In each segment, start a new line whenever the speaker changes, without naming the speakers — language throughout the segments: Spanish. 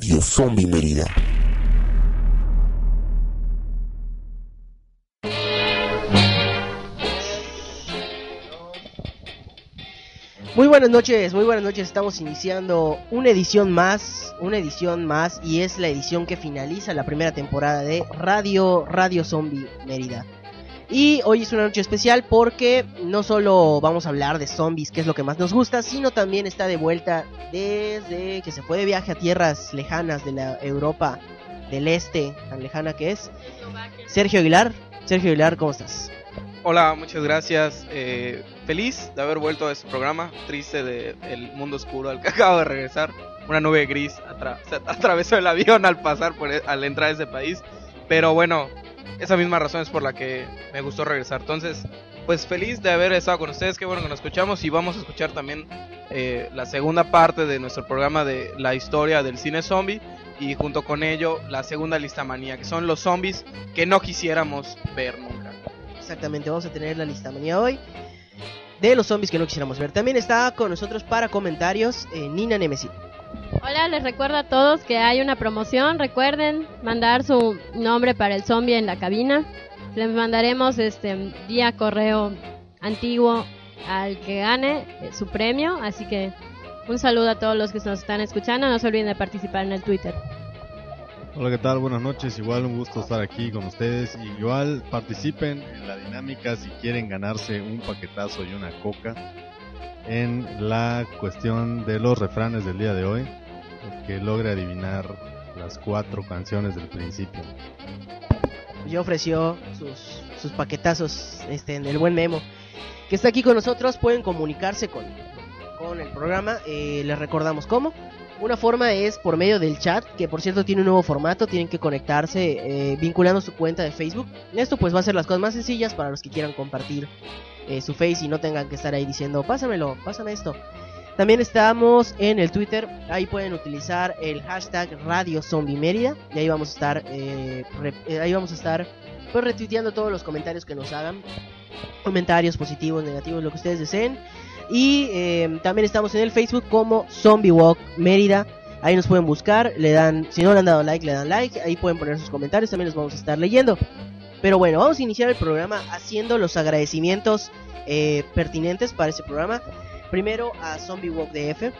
Radio Zombie Mérida.
Muy buenas noches, muy buenas noches. Estamos iniciando una edición más, una edición más y es la edición que finaliza la primera temporada de Radio Radio Zombie Mérida. Y hoy es una noche especial porque no solo vamos a hablar de zombies, que es lo que más nos gusta, sino también está de vuelta desde que se fue de viaje a tierras lejanas de la Europa del Este, tan lejana que es. Sergio Aguilar, Sergio Aguilar, ¿cómo estás?
Hola, muchas gracias. Eh, feliz de haber vuelto a este programa. Triste de el mundo oscuro al que acabo de regresar. Una nube gris atra- atravesó el avión al pasar por e- al entrar a ese país. Pero bueno, esa misma razón es por la que me gustó regresar. Entonces, pues feliz de haber estado con ustedes. Qué bueno que nos escuchamos y vamos a escuchar también eh, la segunda parte de nuestro programa de la historia del cine zombie y junto con ello la segunda lista manía, que son los zombies que no quisiéramos ver nunca.
Exactamente, vamos a tener la lista mañana hoy de los zombies que no quisiéramos ver. También está con nosotros para comentarios eh, Nina Nemesis.
Hola, les recuerdo a todos que hay una promoción. Recuerden mandar su nombre para el zombie en la cabina. Les mandaremos este vía correo antiguo al que gane eh, su premio. Así que un saludo a todos los que nos están escuchando. No se olviden de participar en el Twitter.
Hola, ¿qué tal? Buenas noches. Igual un gusto estar aquí con ustedes. Y igual participen en la dinámica si quieren ganarse un paquetazo y una coca en la cuestión de los refranes del día de hoy. Que logre adivinar las cuatro canciones del principio.
Ya ofreció sus, sus paquetazos este, en el buen Memo. Que está aquí con nosotros. Pueden comunicarse con, con el programa. Eh, les recordamos cómo. Una forma es por medio del chat, que por cierto tiene un nuevo formato, tienen que conectarse eh, vinculando su cuenta de Facebook. Esto pues va a ser las cosas más sencillas para los que quieran compartir eh, su face y no tengan que estar ahí diciendo, pásamelo, pásame esto. También estamos en el Twitter, ahí pueden utilizar el hashtag Radio Zombie Mérida y ahí vamos a estar, eh, eh, ahí vamos a estar pues retuiteando todos los comentarios que nos hagan, comentarios positivos, negativos, lo que ustedes deseen. Y eh, también estamos en el Facebook como Zombie Walk Mérida. Ahí nos pueden buscar, le dan, si no le han dado like, le dan like, ahí pueden poner sus comentarios, también los vamos a estar leyendo. Pero bueno, vamos a iniciar el programa haciendo los agradecimientos pertinentes para este programa. Primero a Zombie Walk DF,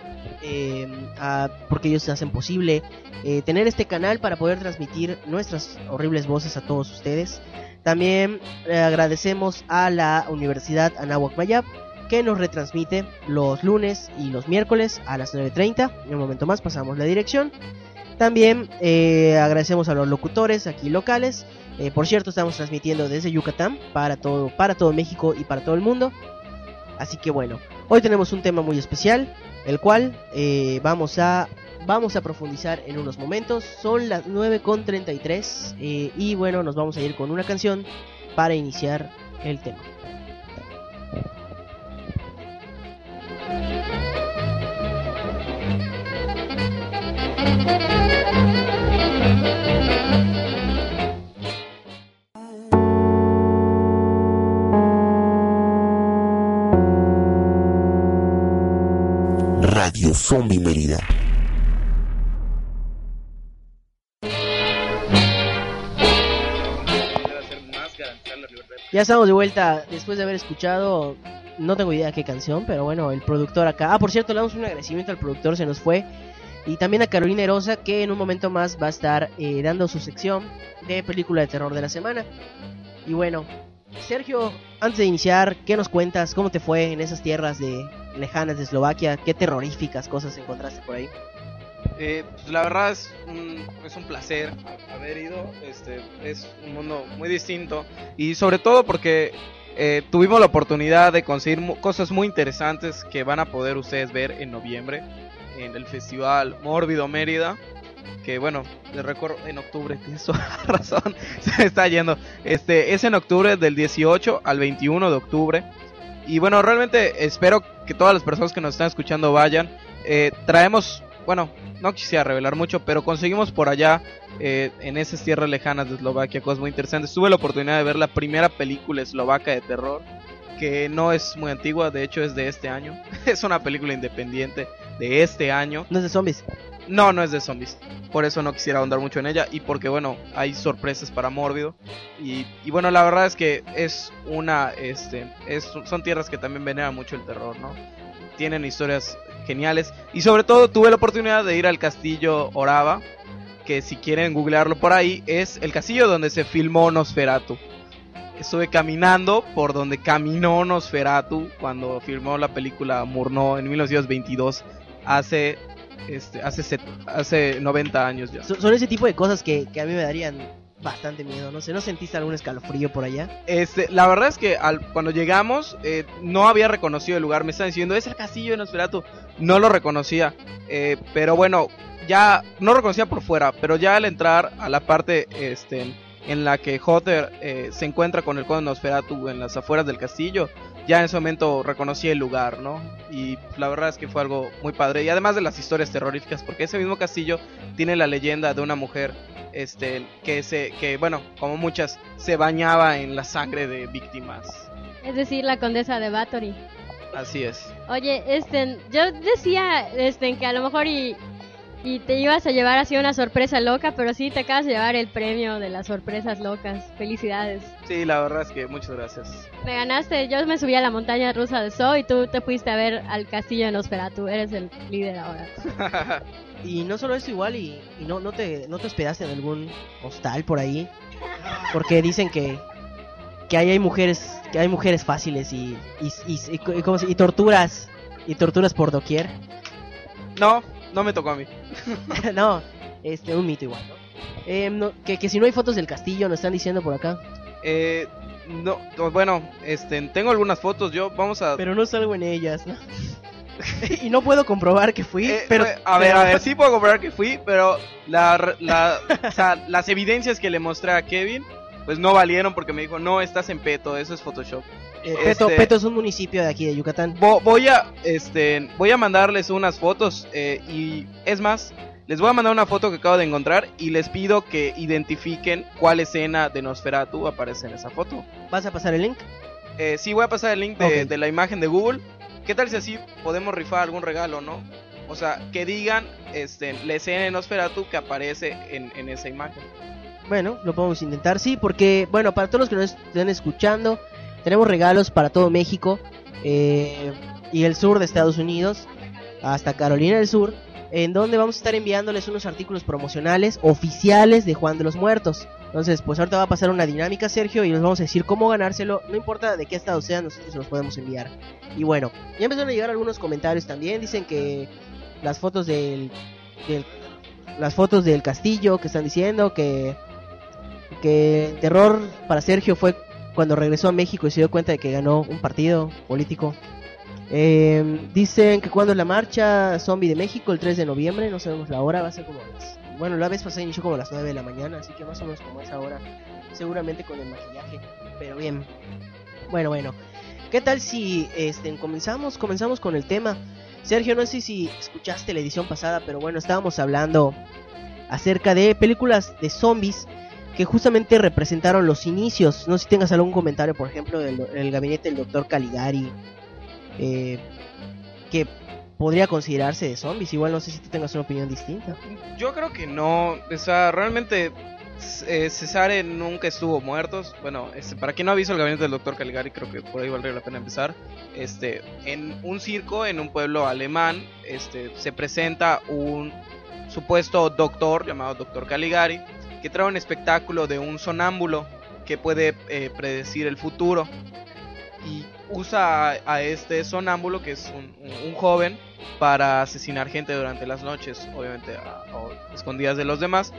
eh, a- porque ellos hacen posible eh, tener este canal para poder transmitir nuestras horribles voces a todos ustedes. También eh, agradecemos a la Universidad Anáhuac Mayab que nos retransmite los lunes y los miércoles a las 9.30. En un momento más pasamos la dirección. También eh, agradecemos a los locutores aquí locales. Eh, por cierto, estamos transmitiendo desde Yucatán para todo, para todo México y para todo el mundo. Así que bueno, hoy tenemos un tema muy especial, el cual eh, vamos a vamos a profundizar en unos momentos. Son las 9.33 eh, y bueno, nos vamos a ir con una canción para iniciar el tema.
Radio Zombie Mérida.
Ya estamos de vuelta después de haber escuchado, no tengo idea qué canción, pero bueno, el productor acá. Ah, por cierto, le damos un agradecimiento al productor, se nos fue. Y también a Carolina Erosa, que en un momento más va a estar eh, dando su sección de película de terror de la semana. Y bueno, Sergio, antes de iniciar, ¿qué nos cuentas? ¿Cómo te fue en esas tierras de lejanas de Eslovaquia? ¿Qué terroríficas cosas encontraste por ahí?
Eh, pues la verdad es un, es un placer haber ido. Este, es un mundo muy distinto. Y sobre todo porque eh, tuvimos la oportunidad de conseguir cosas muy interesantes que van a poder ustedes ver en noviembre en el festival Mórbido Mérida. Que bueno, les recuerdo en octubre, tienes toda razón, se me está yendo. Este es en octubre del 18 al 21 de octubre. Y bueno, realmente espero que todas las personas que nos están escuchando vayan. Eh, traemos, bueno, no quisiera revelar mucho, pero conseguimos por allá, eh, en esas tierras lejanas de Eslovaquia, cosas muy interesantes. Tuve la oportunidad de ver la primera película eslovaca de terror, que no es muy antigua, de hecho es de este año. es una película independiente de este año.
No es de zombies.
No, no es de zombies. Por eso no quisiera ahondar mucho en ella. Y porque, bueno, hay sorpresas para Mórbido. Y, bueno, la verdad es que es una. Este, es, son tierras que también veneran mucho el terror, ¿no? Tienen historias geniales. Y sobre todo tuve la oportunidad de ir al castillo Orava. Que si quieren googlearlo por ahí, es el castillo donde se filmó Nosferatu. Estuve caminando por donde caminó Nosferatu cuando filmó la película Murnau en 1922. Hace este, hace, set- hace 90 años ya.
So- son ese tipo de cosas que, que a mí me darían bastante miedo. No sé, ¿no sentiste algún escalofrío por allá?
Este, la verdad es que al, cuando llegamos eh, no había reconocido el lugar. Me estaban diciendo, es el castillo de Nosferatu. No lo reconocía. eh, pero bueno, ya no reconocía por fuera. Pero ya al entrar a la parte este, en la que Hotter eh, se encuentra con el conde Nosferatu en las afueras del castillo, ya en ese momento reconocí el lugar, ¿no? Y la verdad es que fue algo muy padre. Y además de las historias terroríficas, porque ese mismo castillo tiene la leyenda de una mujer este que se que bueno como muchas se bañaba en la sangre de víctimas
Es decir, la condesa de Bathory.
así es
Oye, este, yo decía, este, que a lo mejor y, y te ibas a llevar así una sorpresa loca, pero sí te acabas de llevar el premio de las sorpresas locas. Felicidades.
sí la verdad es que muchas gracias
Me ganaste, yo me subí a la montaña rusa de So y tú te fuiste a ver al castillo de Nosferatu. Eres el líder ahora.
Y no solo eso, igual, y, y no, no, te, no te hospedaste en algún hostal por ahí. Porque dicen que, que ahí hay mujeres que hay mujeres fáciles y, y, y, y- y ¿cómo se- y torturas. Y torturas por doquier.
no no me tocó a mí
no, este, un mito igual, ¿no? Eh, no, que, que si no hay fotos del castillo, nos están diciendo por acá.
eh, no bueno este tengo algunas fotos yo vamos a
Pero no salgo en ellas, ¿no? y no puedo comprobar que fui,
Eh,
pero...
eh, a ver,
pero-
a ver, sí puedo comprobar que fui, pero la, la, o sea, las evidencias que le mostré a Kevin, pues no valieron porque me dijo, no, estás en peto, eso es Photoshop.
Eh, Peto,
este-
Peto es un municipio de aquí de Yucatán.
Vo- voy a este voy a mandarles unas fotos eh, y es más les voy a mandar una foto que acabo de encontrar y les pido que identifiquen cuál escena de Nosferatu aparece en esa foto.
¿Vas a pasar el link?
Eh, sí voy a pasar el link de la imagen de Google. ¿Qué tal si así podemos rifar algún regalo, no? O sea, que digan este, la escena de Nosferatu que aparece en, en esa imagen.
Bueno, lo podemos intentar, sí, porque, bueno, para todos los que nos estén escuchando, tenemos regalos para todo México eh, y el sur de Estados Unidos, hasta Carolina del Sur, en donde vamos a estar enviándoles unos artículos promocionales oficiales de Juan de los Muertos. Entonces, pues ahorita va a pasar una dinámica, Sergio, y les vamos a decir cómo ganárselo. No importa de qué estado sea, nosotros se los podemos enviar. Y bueno, ya empezaron a llegar algunos comentarios también. Dicen que las fotos del, del las fotos del castillo que están diciendo que que el terror para Sergio fue cuando regresó a México y se dio cuenta de que ganó un partido político. Eh, dicen que cuando es la marcha zombie de México, el 3 de noviembre, no sabemos la hora, va a ser como las... Bueno, la vez pasada inició como las 9 de la mañana, así que más o menos como esa hora, seguramente con el maquillaje, pero bien. Bueno, bueno. ¿Qué tal si este, comenzamos, comenzamos con el tema? Sergio, no sé si escuchaste la edición pasada, pero bueno, estábamos hablando acerca de películas de zombies que justamente representaron los inicios. No sé si tengas algún comentario, por ejemplo, del el gabinete del doctor Caligari, eh, que podría considerarse de zombies. Igual no sé si tú tengas una opinión distinta.
Yo creo que no, o sea, realmente eh, Cesare nunca estuvo muertos. Bueno, este, para quien no ha el gabinete del doctor Caligari, creo que por ahí valdría la pena empezar. Este, en un circo en un pueblo alemán, este, se presenta un supuesto doctor llamado doctor Caligari que trae un espectáculo de un sonámbulo que puede eh, predecir el futuro y usa a, este sonámbulo que es un, joven para asesinar gente durante las noches, obviamente escondidas de los demás.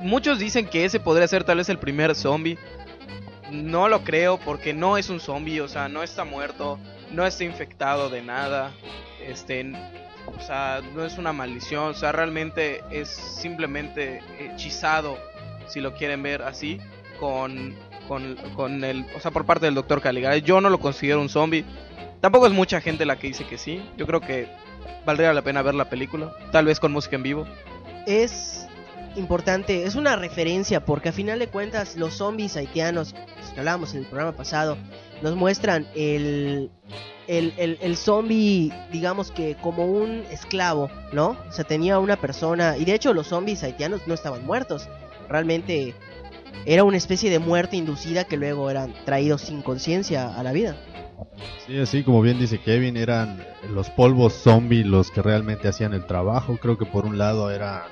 Muchos dicen que ese podría ser tal vez el primer zombie. no lo creo porque no es un zombie, o sea, no está muerto, no está infectado de nada, este, o sea, no es una maldición, o sea, realmente es simplemente hechizado, si lo quieren ver así, con, con, con el, o sea, por parte del doctor Caligari. Yo no lo considero un zombie, tampoco es mucha gente la que dice que sí, yo creo que valdría la pena ver la película, tal vez con música en vivo.
Es importante, es una referencia porque a final de cuentas los zombies haitianos, que hablábamos en el programa pasado, nos muestran el, el, el, el zombie, digamos que como un esclavo, ¿no? O sea, tenía una persona, y de hecho los zombies haitianos no estaban muertos, realmente era una especie de muerte inducida que luego eran traídos sin conciencia a la vida.
Sí, así como bien dice Kevin, eran los polvos zombie los que realmente hacían el trabajo. Creo que por un lado era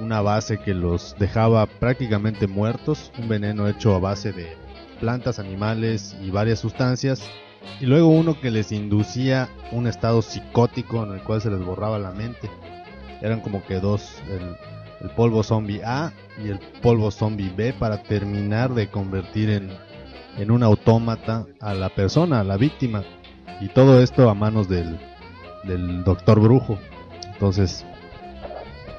una base que los dejaba prácticamente muertos, un veneno hecho a base de plantas, animales y varias sustancias. Y luego uno que les inducía un estado psicótico en el cual se les borraba la mente. Eran como que dos, el, polvo zombie A y el polvo zombie B para terminar de convertir en, en un autómata a la persona, a la víctima. Y todo esto a manos del, del doctor brujo. Entonces,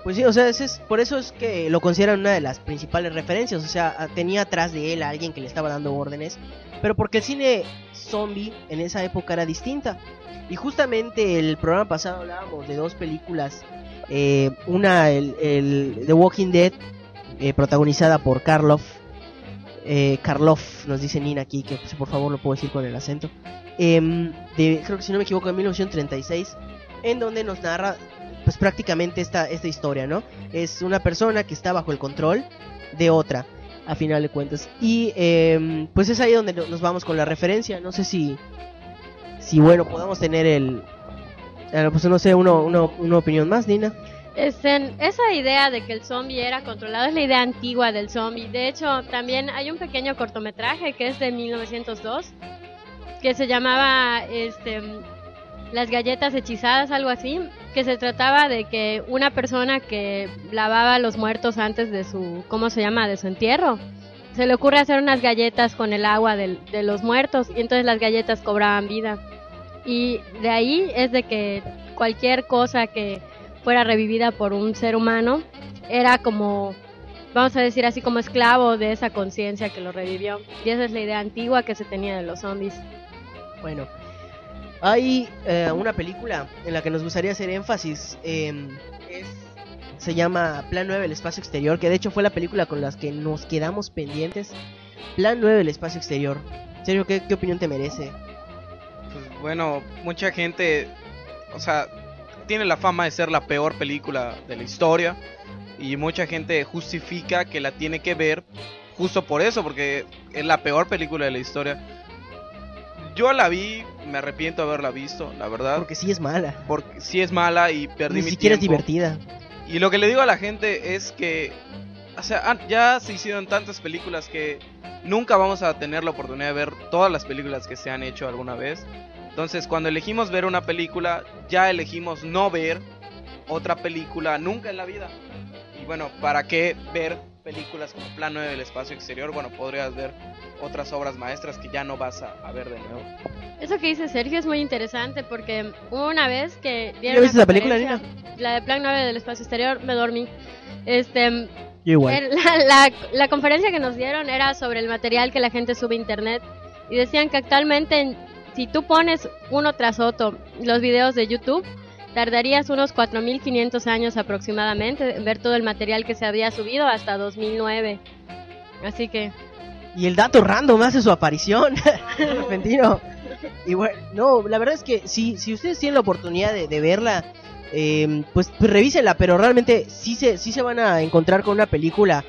Pues sí, o sea, ese es, por eso es que lo consideran una de las principales referencias. O sea, tenía atrás de él a alguien que le estaba dando órdenes. Pero porque el cine zombie en esa época era distinta. Y justamente el programa pasado hablábamos de dos películas. eh, una, el, el The Walking Dead, eh, protagonizada por Karloff. Eh, Karloff, nos dice Nina aquí, que pues, por favor lo puedo decir con el acento. Em, de, creo que si no me equivoco, en 1936. En donde nos narra pues prácticamente esta, esta historia, ¿no? Es una persona que está bajo el control de otra, a final de cuentas. Y em, pues es ahí donde no- nos vamos con la referencia. No sé si, si bueno, podamos tener el... eh, Pues no sé, uno, uno- una opinión más, Nina.
Esa idea de que el zombie era controlado es la idea antigua del zombie. De hecho, también hay un pequeño cortometraje que es de 1902 que se llamaba este, Las galletas hechizadas, algo así, que se trataba de que una persona que lavaba los muertos antes de su, ¿cómo se llama?, de su entierro. Se le ocurre hacer unas galletas con el agua del- de los muertos y entonces las galletas cobraban vida. Y de ahí es de que cualquier cosa que fuera revivida por un ser humano, era como, vamos a decir así, como esclavo de esa conciencia que lo revivió. Y esa es la idea antigua que se tenía de los zombies.
Bueno, hay eh, una película en la que nos gustaría hacer énfasis. em, es- se llama Plan 9, el espacio exterior, que de hecho fue la película con las que nos quedamos pendientes. Plan 9, el espacio exterior. Sergio, ¿qué, qué opinión te merece?
Pues bueno, mucha gente, o sea, tiene la fama de ser la peor película de la historia y mucha gente justifica que la tiene que ver justo por eso, porque es la peor película de la historia. Yo la vi, me arrepiento de haberla visto, la verdad,
Porque sí es mala.
porque sí es mala y perdí
Ni
mi
siquiera
tiempo.
es divertida.
Y lo que le digo a la gente es que, o sea, ah, ya se hicieron tantas películas que nunca vamos a tener la oportunidad de ver todas las películas que se han hecho alguna vez. Entonces, cuando elegimos ver una película, ya elegimos no ver otra película nunca en la vida. Y bueno, ¿para qué ver películas como Plan 9 del espacio exterior? Bueno, podrías ver otras obras maestras que ya no vas a, a ver de nuevo.
Eso que dice Sergio es muy interesante porque una vez que
¿Ya
dieron
viste la película,
conferencia, La de Plan 9 del espacio exterior, me dormí. Este,
igual.
El- la, la- la conferencia que nos dieron era sobre el material que la gente sube a internet y decían que actualmente en- si tú pones uno tras otro los videos de YouTube tardarías unos 4.500 años aproximadamente en ver todo el material que se había subido hasta 2009 así que
Y el dato random hace su aparición repentino. Y bueno, no, la verdad es que si, si ustedes tienen la oportunidad de, de verla, eh, pues, pues revísenla, pero realmente sí se, sí se van a encontrar con una película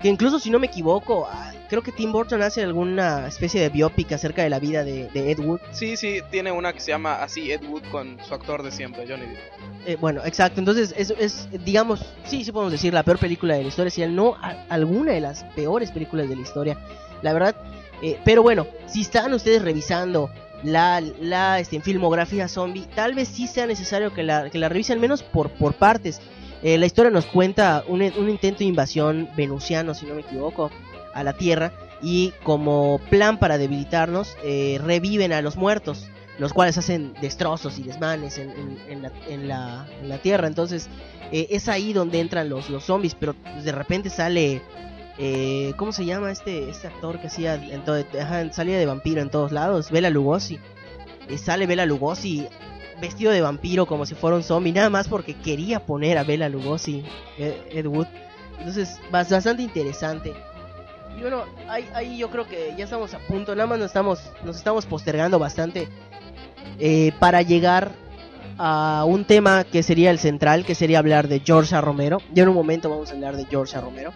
que incluso si no me equivoco, creo que Tim Burton hace alguna especie de biopic acerca de la vida de, de Ed Wood.
Sí, sí, tiene una que se llama así Ed Wood con su actor de siempre, Johnny Depp.
Eh, bueno, exacto, entonces es, es, digamos, sí, sí podemos decir la peor película de la historia, si no a- alguna de las peores películas de la historia, la verdad. eh, pero bueno, si están ustedes revisando la, la este, filmografía zombie, tal vez sí sea necesario que la, que la revisen menos por, por partes. Eh, la historia nos cuenta un, un intento de invasión venusiano, si no me equivoco, a la Tierra. y como plan para debilitarnos eh, reviven a los muertos, los cuales hacen destrozos y desmanes en, en- en la, en la- tierra. Entonces eh, es ahí donde entran los, los zombies, pero de repente sale... eh, ¿Cómo se llama este, este actor que hacía en salía de vampiro en todos lados? Bela Lugosi. Eh, sale Bela Lugosi vestido de vampiro como si fuera un zombie, nada más porque quería poner a Bela Lugosi, Ed, Ed Wood. Entonces, bas- bastante interesante. Y bueno, ahí, ahí yo creo que ya estamos a punto, nada más nos estamos, nos estamos postergando bastante eh, para llegar a un tema que sería el central, que sería hablar de George. Romero. Ya en un momento vamos a hablar de George. Romero.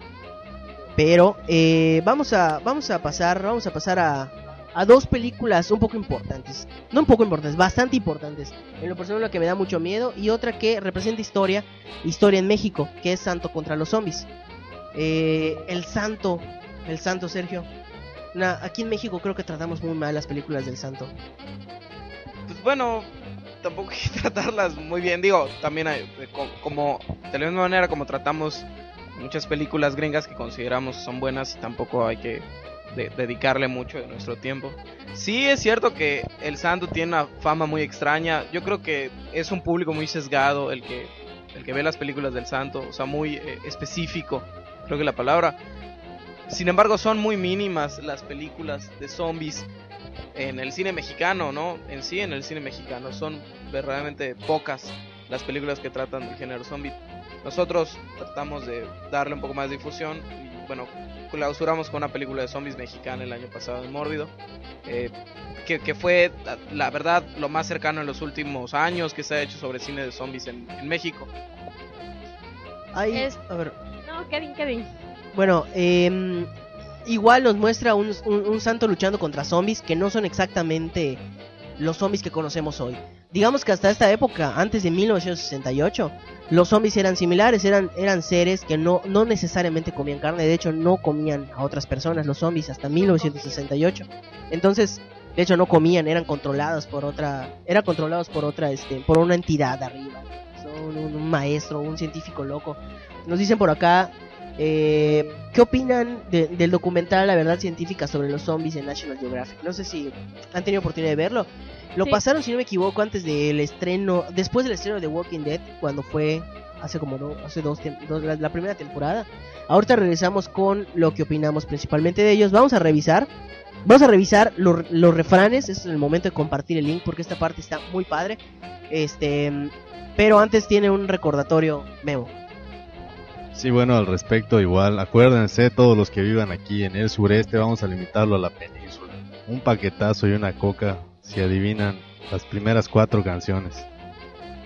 Pero eh, vamos a vamos a pasar vamos a pasar a, a dos películas un poco importantes. No un poco importantes, bastante importantes. En lo personal una que me da mucho miedo y otra que representa historia, historia en México, que es Santo contra los zombies. Eh, el Santo, el Santo Sergio. Aquí en México creo que tratamos muy mal las películas del Santo.
Pues bueno, tampoco hay que tratarlas muy bien. Digo, también hay, eh, co- como de la misma manera como tratamos muchas películas gringas que consideramos son buenas tampoco hay que de- dedicarle mucho de nuestro tiempo. Sí es cierto que el santo tiene una fama muy extraña. Yo creo que es un público muy sesgado el que el que ve las películas del santo, o sea, muy eh, específico, creo que la palabra. Sin embargo, son muy mínimas las películas de zombies en el cine mexicano, ¿no? En sí, en el cine mexicano. Son verdaderamente pocas las películas que tratan del género zombie. Nosotros tratamos de darle un poco más de difusión y, bueno, clausuramos con una película de zombies mexicana el año pasado en Mórbido. eh, que, que fue, la, la verdad, lo más cercano en los últimos años que se ha hecho sobre cine de zombies en, en México.
Ahí,
Es-
a ver,
No, Kevin, Kevin.
Bueno, em, igual nos muestra un, un- santo luchando contra zombies que no son exactamente los zombies que conocemos hoy. Digamos que hasta esta época, antes de 1968, los zombies eran similares, eran, eran seres que no, no necesariamente comían carne, de hecho no comían a otras personas los zombies hasta 1968. Entonces, de hecho no comían, eran controlados por otra, eran controlados por otra, este, por una entidad arriba. Son un, un maestro, un científico loco. Nos dicen por acá eh, ¿Qué opinan de- del documental La verdad científica sobre los zombies en National Geographic? No sé si han tenido oportunidad de verlo. Lo
Sí.
pasaron, si no me equivoco, antes del estreno, después del estreno de Walking Dead, cuando fue hace como do- hace dos, dos- la, la primera temporada. Ahorita regresamos con lo que opinamos principalmente de ellos. Vamos a revisar. Vamos a revisar lo- los refranes. Es el momento de compartir el link porque esta parte está muy padre. Este, pero antes tiene un recordatorio Memo.
Sí, bueno, al respecto, igual, acuérdense, todos los que vivan aquí en el sureste, vamos a limitarlo a la península. Un paquetazo y una coca, si adivinan las primeras cuatro canciones.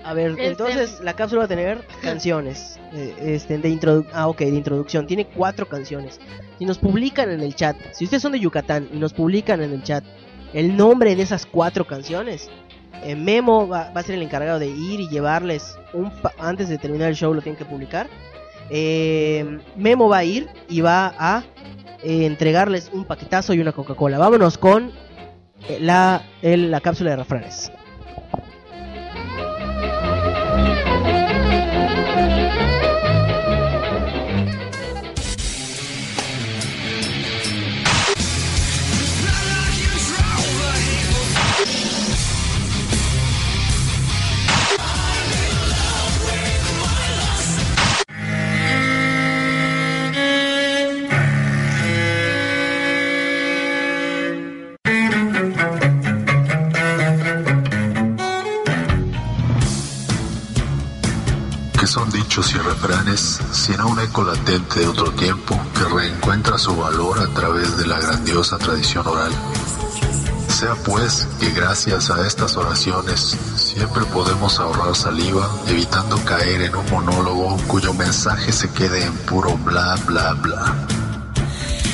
A ver,
Este-
entonces la cápsula va a tener canciones. eh, este, de introdu ah, ok, de introducción. Tiene cuatro canciones. Si nos publican en el chat, si ustedes son de Yucatán y nos publican en el chat el nombre de esas cuatro canciones, eh, Memo va, va a ser el encargado de ir y llevarles un pa- antes de terminar el show lo tienen que publicar. Eh, Memo va a ir y va a eh, entregarles un paquetazo y una Coca-Cola. Vámonos con eh, la, la cápsula de refranes.
Dichos y refranes, sino un eco latente de otro tiempo que reencuentra su valor a través de la grandiosa tradición oral. Sea pues que gracias a estas oraciones siempre podemos ahorrar saliva, evitando caer en un monólogo cuyo mensaje se quede en puro bla bla bla.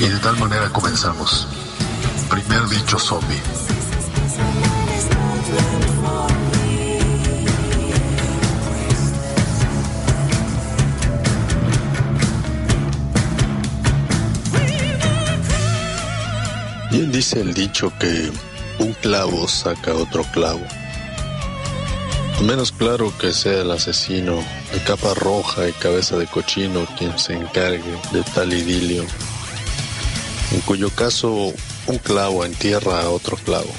Y de tal manera comenzamos. Primer dicho zombie. Dice el dicho que un clavo saca otro clavo. Menos claro que sea el asesino de capa roja y cabeza de cochino quien se encargue de tal idilio. en cuyo caso un clavo entierra a otro clavo,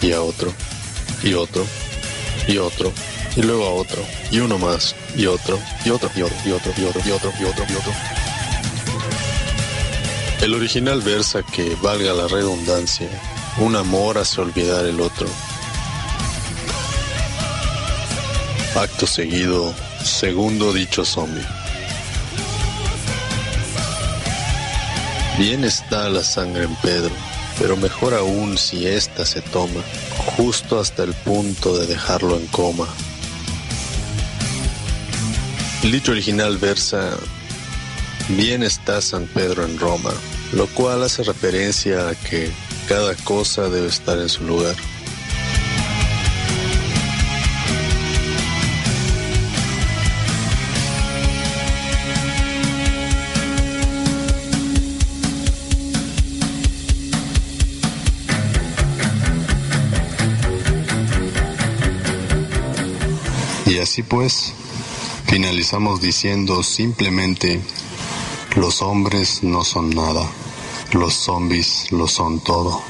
y a otro, y otro, y otro, y luego a otro, y uno más, y otro, y otro, y otro, y otro, y otro, y otro, y otro, y otro. El original versa que, valga la redundancia, un amor hace olvidar el otro. Acto seguido, segundo dicho zombie. Bien está la sangre en Pedro, pero mejor aún si ésta se toma, justo hasta el punto de dejarlo en coma. El dicho original versa, bien está San Pedro en Roma, lo cual hace referencia a que cada cosa debe estar en su lugar. Y así pues, finalizamos diciendo simplemente, los hombres no son nada, los zombies lo son todo.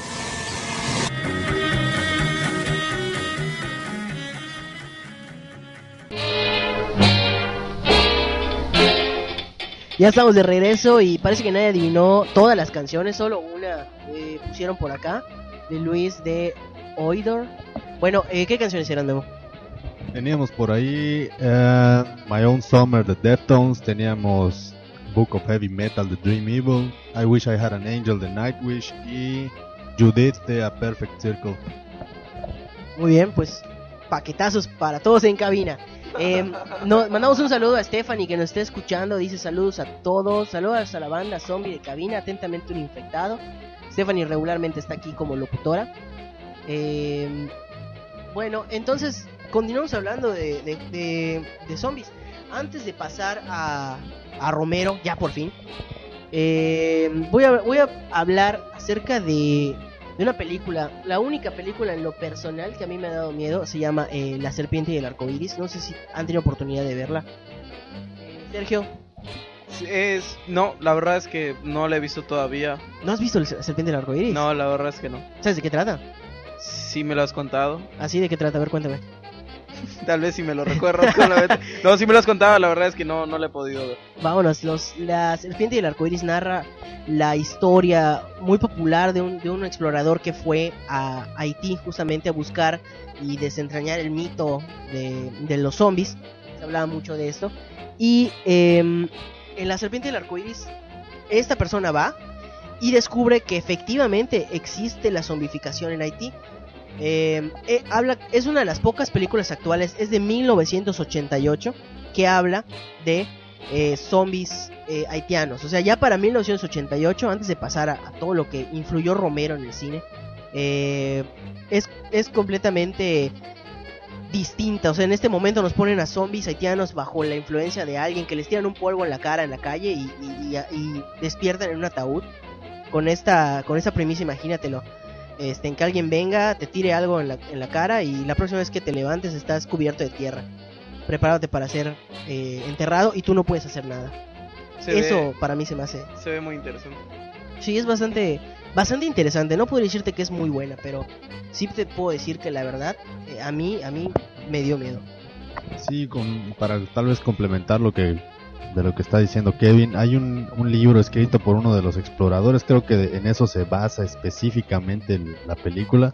Ya estamos de regreso y parece que nadie adivinó todas las canciones, solo una eh, pusieron por acá, de Luis de Oidor. Bueno, eh, ¿qué canciones eran, Memo?
Teníamos por ahí eh, My Own Summer de Deftones, teníamos Book of Heavy Metal de Dream Evil, I Wish I Had an Angel de Nightwish y Judith de A Perfect Circle.
Muy bien, pues paquetazos para todos en cabina. Eh, mandamos un saludo a Stephanie que nos está escuchando. Dice saludos a todos. Saludos a la banda zombie de cabina. Atentamente un infectado. Stephanie regularmente está aquí como locutora. Eh, bueno, entonces continuamos hablando de zombies. Antes de pasar a, a Romero, ya por fin, eh, voy, a, voy a hablar acerca de, de una película. La única película en lo personal que a mí me ha dado miedo se llama eh, La Serpiente y el Arco Iris. No sé si han tenido oportunidad de verla. Sergio,
Es, no, la verdad es que no la he visto todavía.
¿no has visto La Serpiente y el Arco Iris?
No, la verdad es que no.
¿Sabes de qué trata?
Sí me lo has contado.
Así de qué trata, a ver, cuéntame.
Tal vez si me lo recuerdo. no, sí me lo has contado, la verdad es que no, no la he podido ver.
Vámonos, los, la serpiente y el arco iris narra la historia muy popular de un, de un explorador que fue a Haití justamente a buscar y desentrañar el mito de, de los zombies. Se hablaba mucho de esto. Y em, en la serpiente y el arco iris, esta persona va y descubre que efectivamente existe la zombificación en Haití. Eh, eh, habla, es una de las pocas películas actuales, es de 1988, que habla de eh, zombies eh, haitianos. O sea, ya para 1988, antes de pasar a, todo lo que influyó Romero en el cine, eh, es, es completamente distinta. O sea, en este momento nos ponen a zombies haitianos bajo la influencia de alguien que les tiran un polvo en la cara en la calle y- y despiertan en un ataúd. Con esta, con esta premisa, imagínatelo. Este, en que alguien venga, te tire algo en la, en la cara y la próxima vez que te levantes estás cubierto de tierra. Prepárate para ser eh, enterrado y tú no puedes hacer nada.
Se
Eso
ve,
para mí se me hace.
se ve muy interesante.
Sí, es bastante, bastante interesante. No podría decirte que es muy buena, pero sí te puedo decir que la verdad, eh, a mí, a mí me dio miedo.
Sí, con, para tal vez complementar lo que de lo que está diciendo Kevin, hay un, un libro escrito por uno de los exploradores, creo que en eso se basa específicamente la película,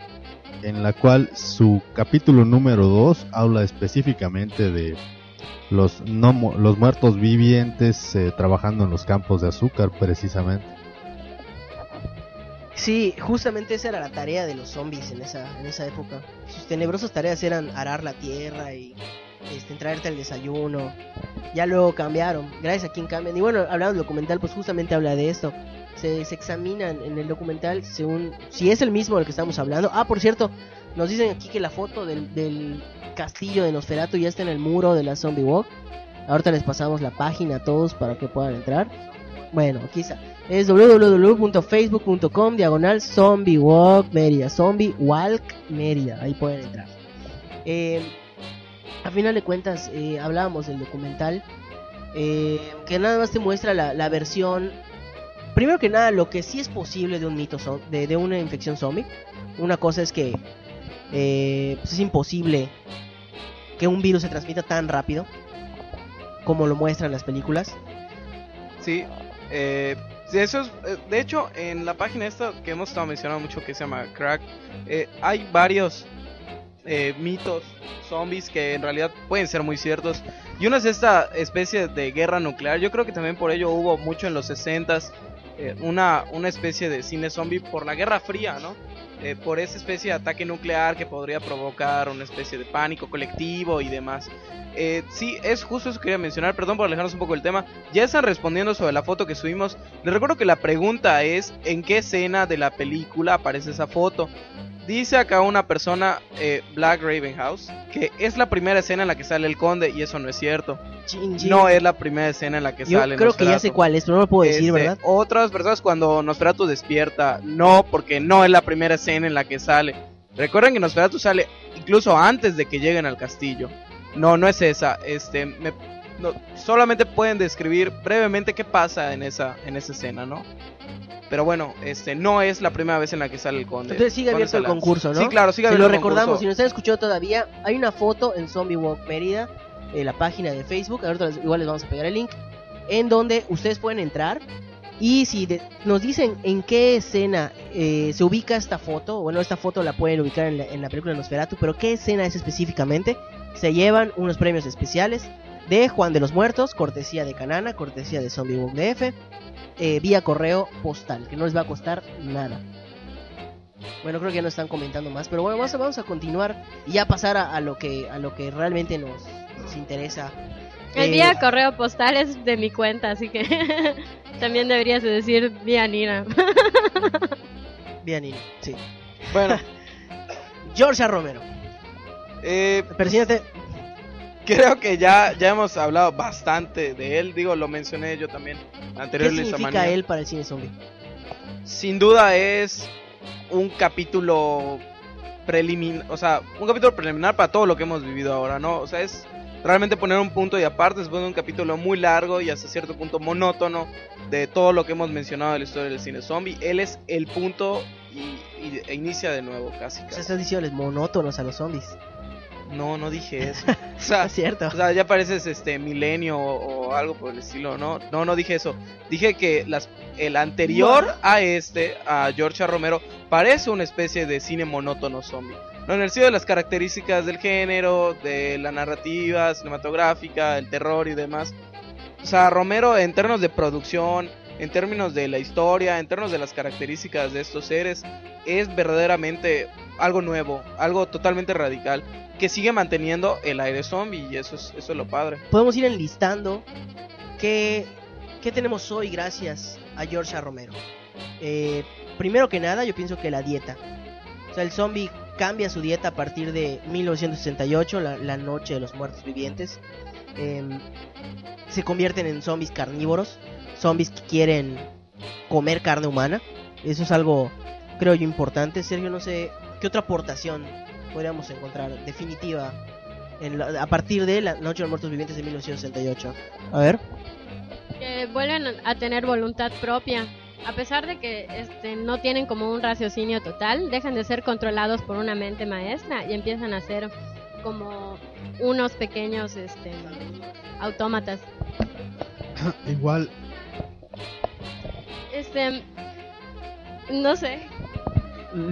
en la cual su capítulo número 2 habla específicamente de los, no, los muertos vivientes eh, trabajando en los campos de azúcar precisamente.
Sí, justamente esa era la tarea de los zombies en esa, en esa época. Sus tenebrosas tareas eran arar la tierra y este, traerte el desayuno. Ya luego cambiaron, gracias a quien cambian. Y bueno, hablando del documental, pues justamente habla de esto. Se, se examinan en el documental según si es el mismo del que estamos hablando. Ah, por cierto, nos dicen aquí que la foto del, del castillo de Nosferatu ya está en el muro de la Zombie Walk. Ahorita les pasamos la página a todos para que puedan entrar. Bueno, está. Es www.facebook.com diagonal zombie walk Mérida. Zombie walk Mérida. Ahí pueden entrar. Eh, a final de cuentas, eh, hablábamos del documental. eh, que nada más te muestra la, la versión primero que nada, lo que sí es posible de un mito de, una infección zombie. Una cosa es que eh, pues es imposible que un virus se transmita tan rápido como lo muestran las películas.
Sí, eh, eso es, de hecho, en la página esta que hemos estado mencionando mucho que se llama Crack, hay varios eh, mitos zombies que en realidad pueden ser muy ciertos. Y uno es esta especie de guerra nuclear. Yo creo que también por ello hubo mucho en los 60s eh, una, una especie de cine zombie por la Guerra Fría, ¿no? Eh, por esa especie de ataque nuclear que podría provocar una especie de pánico colectivo y demás. Eh, sí, es justo eso que quería mencionar, perdón por alejarnos un poco del tema. Ya están respondiendo sobre la foto que subimos. Les recuerdo que la pregunta es en qué escena de la película aparece esa foto. Dice acá una persona, eh, Black Ravenhouse, que es la primera escena en la que sale el conde y eso no es cierto.
Chin, chin.
No es la primera escena en la que
Yo
sale
creo que ya sé cuál es, pero no lo puedo decir,
Este,
¿verdad?
Otras personas cuando Nosferatu despierta, no, porque no es la primera escena en la que sale. Recuerden que Nosferatu sale incluso antes de que lleguen al castillo. No, no es esa. Este, me- no, solamente pueden describir brevemente qué pasa en esa, en esa escena, ¿no? Pero bueno, este, no es la primera vez en la que sale el conde.
Entonces sigue abierto el concurso, ¿no?
Sí, claro, sigue
Se
abierto
lo
el
recordamos,
concurso.
si nos están escuchando todavía, hay una foto en Zombie Walk Mérida, en la página de Facebook, ahorita igual les vamos a pegar el link, en donde ustedes pueden entrar y si de- nos dicen en qué escena eh, se ubica esta foto, bueno, esta foto la pueden ubicar en la, en la película Nosferatu, pero qué escena es específicamente, se llevan unos premios especiales de Juan de los Muertos, cortesía de Canana, cortesía de Zombie Walk DF, eh, vía correo postal, que no les va a costar nada. Bueno, creo que ya no están comentando más, pero bueno, vamos a, vamos a continuar y ya pasar a, a lo que a lo que realmente nos, nos interesa.
El
Eh,
vía correo postal es de mi cuenta, así que también deberías de decir vía Nina.
Bien, Nini, sí.
Bueno,
Georgia Romero,
eh,
persínate.
Creo que ya, ya hemos hablado bastante de él. Digo, lo mencioné yo también
¿Qué
anterior
significa él para el cine zombie?
sin duda es un capítulo preliminar, o sea, un capítulo preliminar para todo lo que hemos vivido ahora, ¿no? O sea, es realmente poner un punto y aparte después de un capítulo muy largo y hasta cierto punto monótono de todo lo que hemos mencionado de la historia del cine zombie. Él es el punto y, y- e inicia de nuevo casi.
O sea,
casi.
estás diciéndoles monótonos a los zombies.
No, no dije eso. O sea,
Es cierto.
o sea, ya pareces este milenio o, o algo por el estilo, ¿no? No, no dije eso. Dije que las, el anterior a este, a George. Romero, parece una especie de cine monótono zombie. No, en el sentido de las características del género, de la narrativa cinematográfica, el terror y demás. O sea, Romero en términos de producción, en términos de la historia, en términos de las características de estos seres, es verdaderamente algo nuevo, algo totalmente radical, que sigue manteniendo el aire zombie y eso es, eso es lo padre.
Podemos ir enlistando qué, qué tenemos hoy gracias a George A. Romero. Eh, primero que nada, yo pienso que la dieta. O sea, el zombie cambia su dieta a partir de 1968, la, la noche de los muertos vivientes. Em, se convierten en zombies carnívoros, zombies que quieren comer carne humana. Eso es algo, creo yo, importante. Sergio, no sé qué otra aportación podríamos encontrar definitiva en la- a partir de la Noche de los Muertos Vivientes de 1968. A ver.
que vuelven a tener voluntad propia. A pesar de que este, no tienen como un raciocinio total, dejan de ser controlados por una mente maestra y empiezan a ser como unos pequeños este, autómatas.
Igual,
Este, no sé,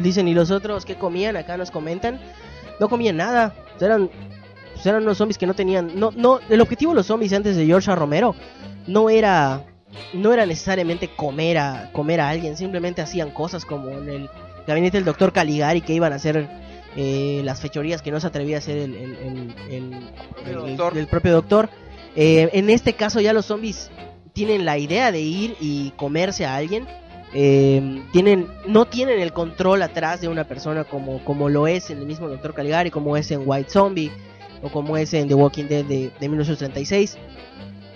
Dicen, ¿y los otros qué comían? Acá nos comentan. No comían nada. Pues Eran, pues eran unos zombies que no tenían... No, no, el objetivo de los zombies antes de George A. Romero no era... No era necesariamente comer a, comer a alguien. Simplemente hacían cosas como en el gabinete del doctor Caligari que iban a hacer eh, las fechorías que no se atrevía a hacer el, el, el- el
propio doctor.
Eh, en este caso ya los zombies tienen la idea de ir y comerse a alguien. Eh, tienen no tienen el control atrás de una persona como, como lo es en el mismo Doctor Caligari, como es en White Zombie o como es en The Walking Dead de, de 1936.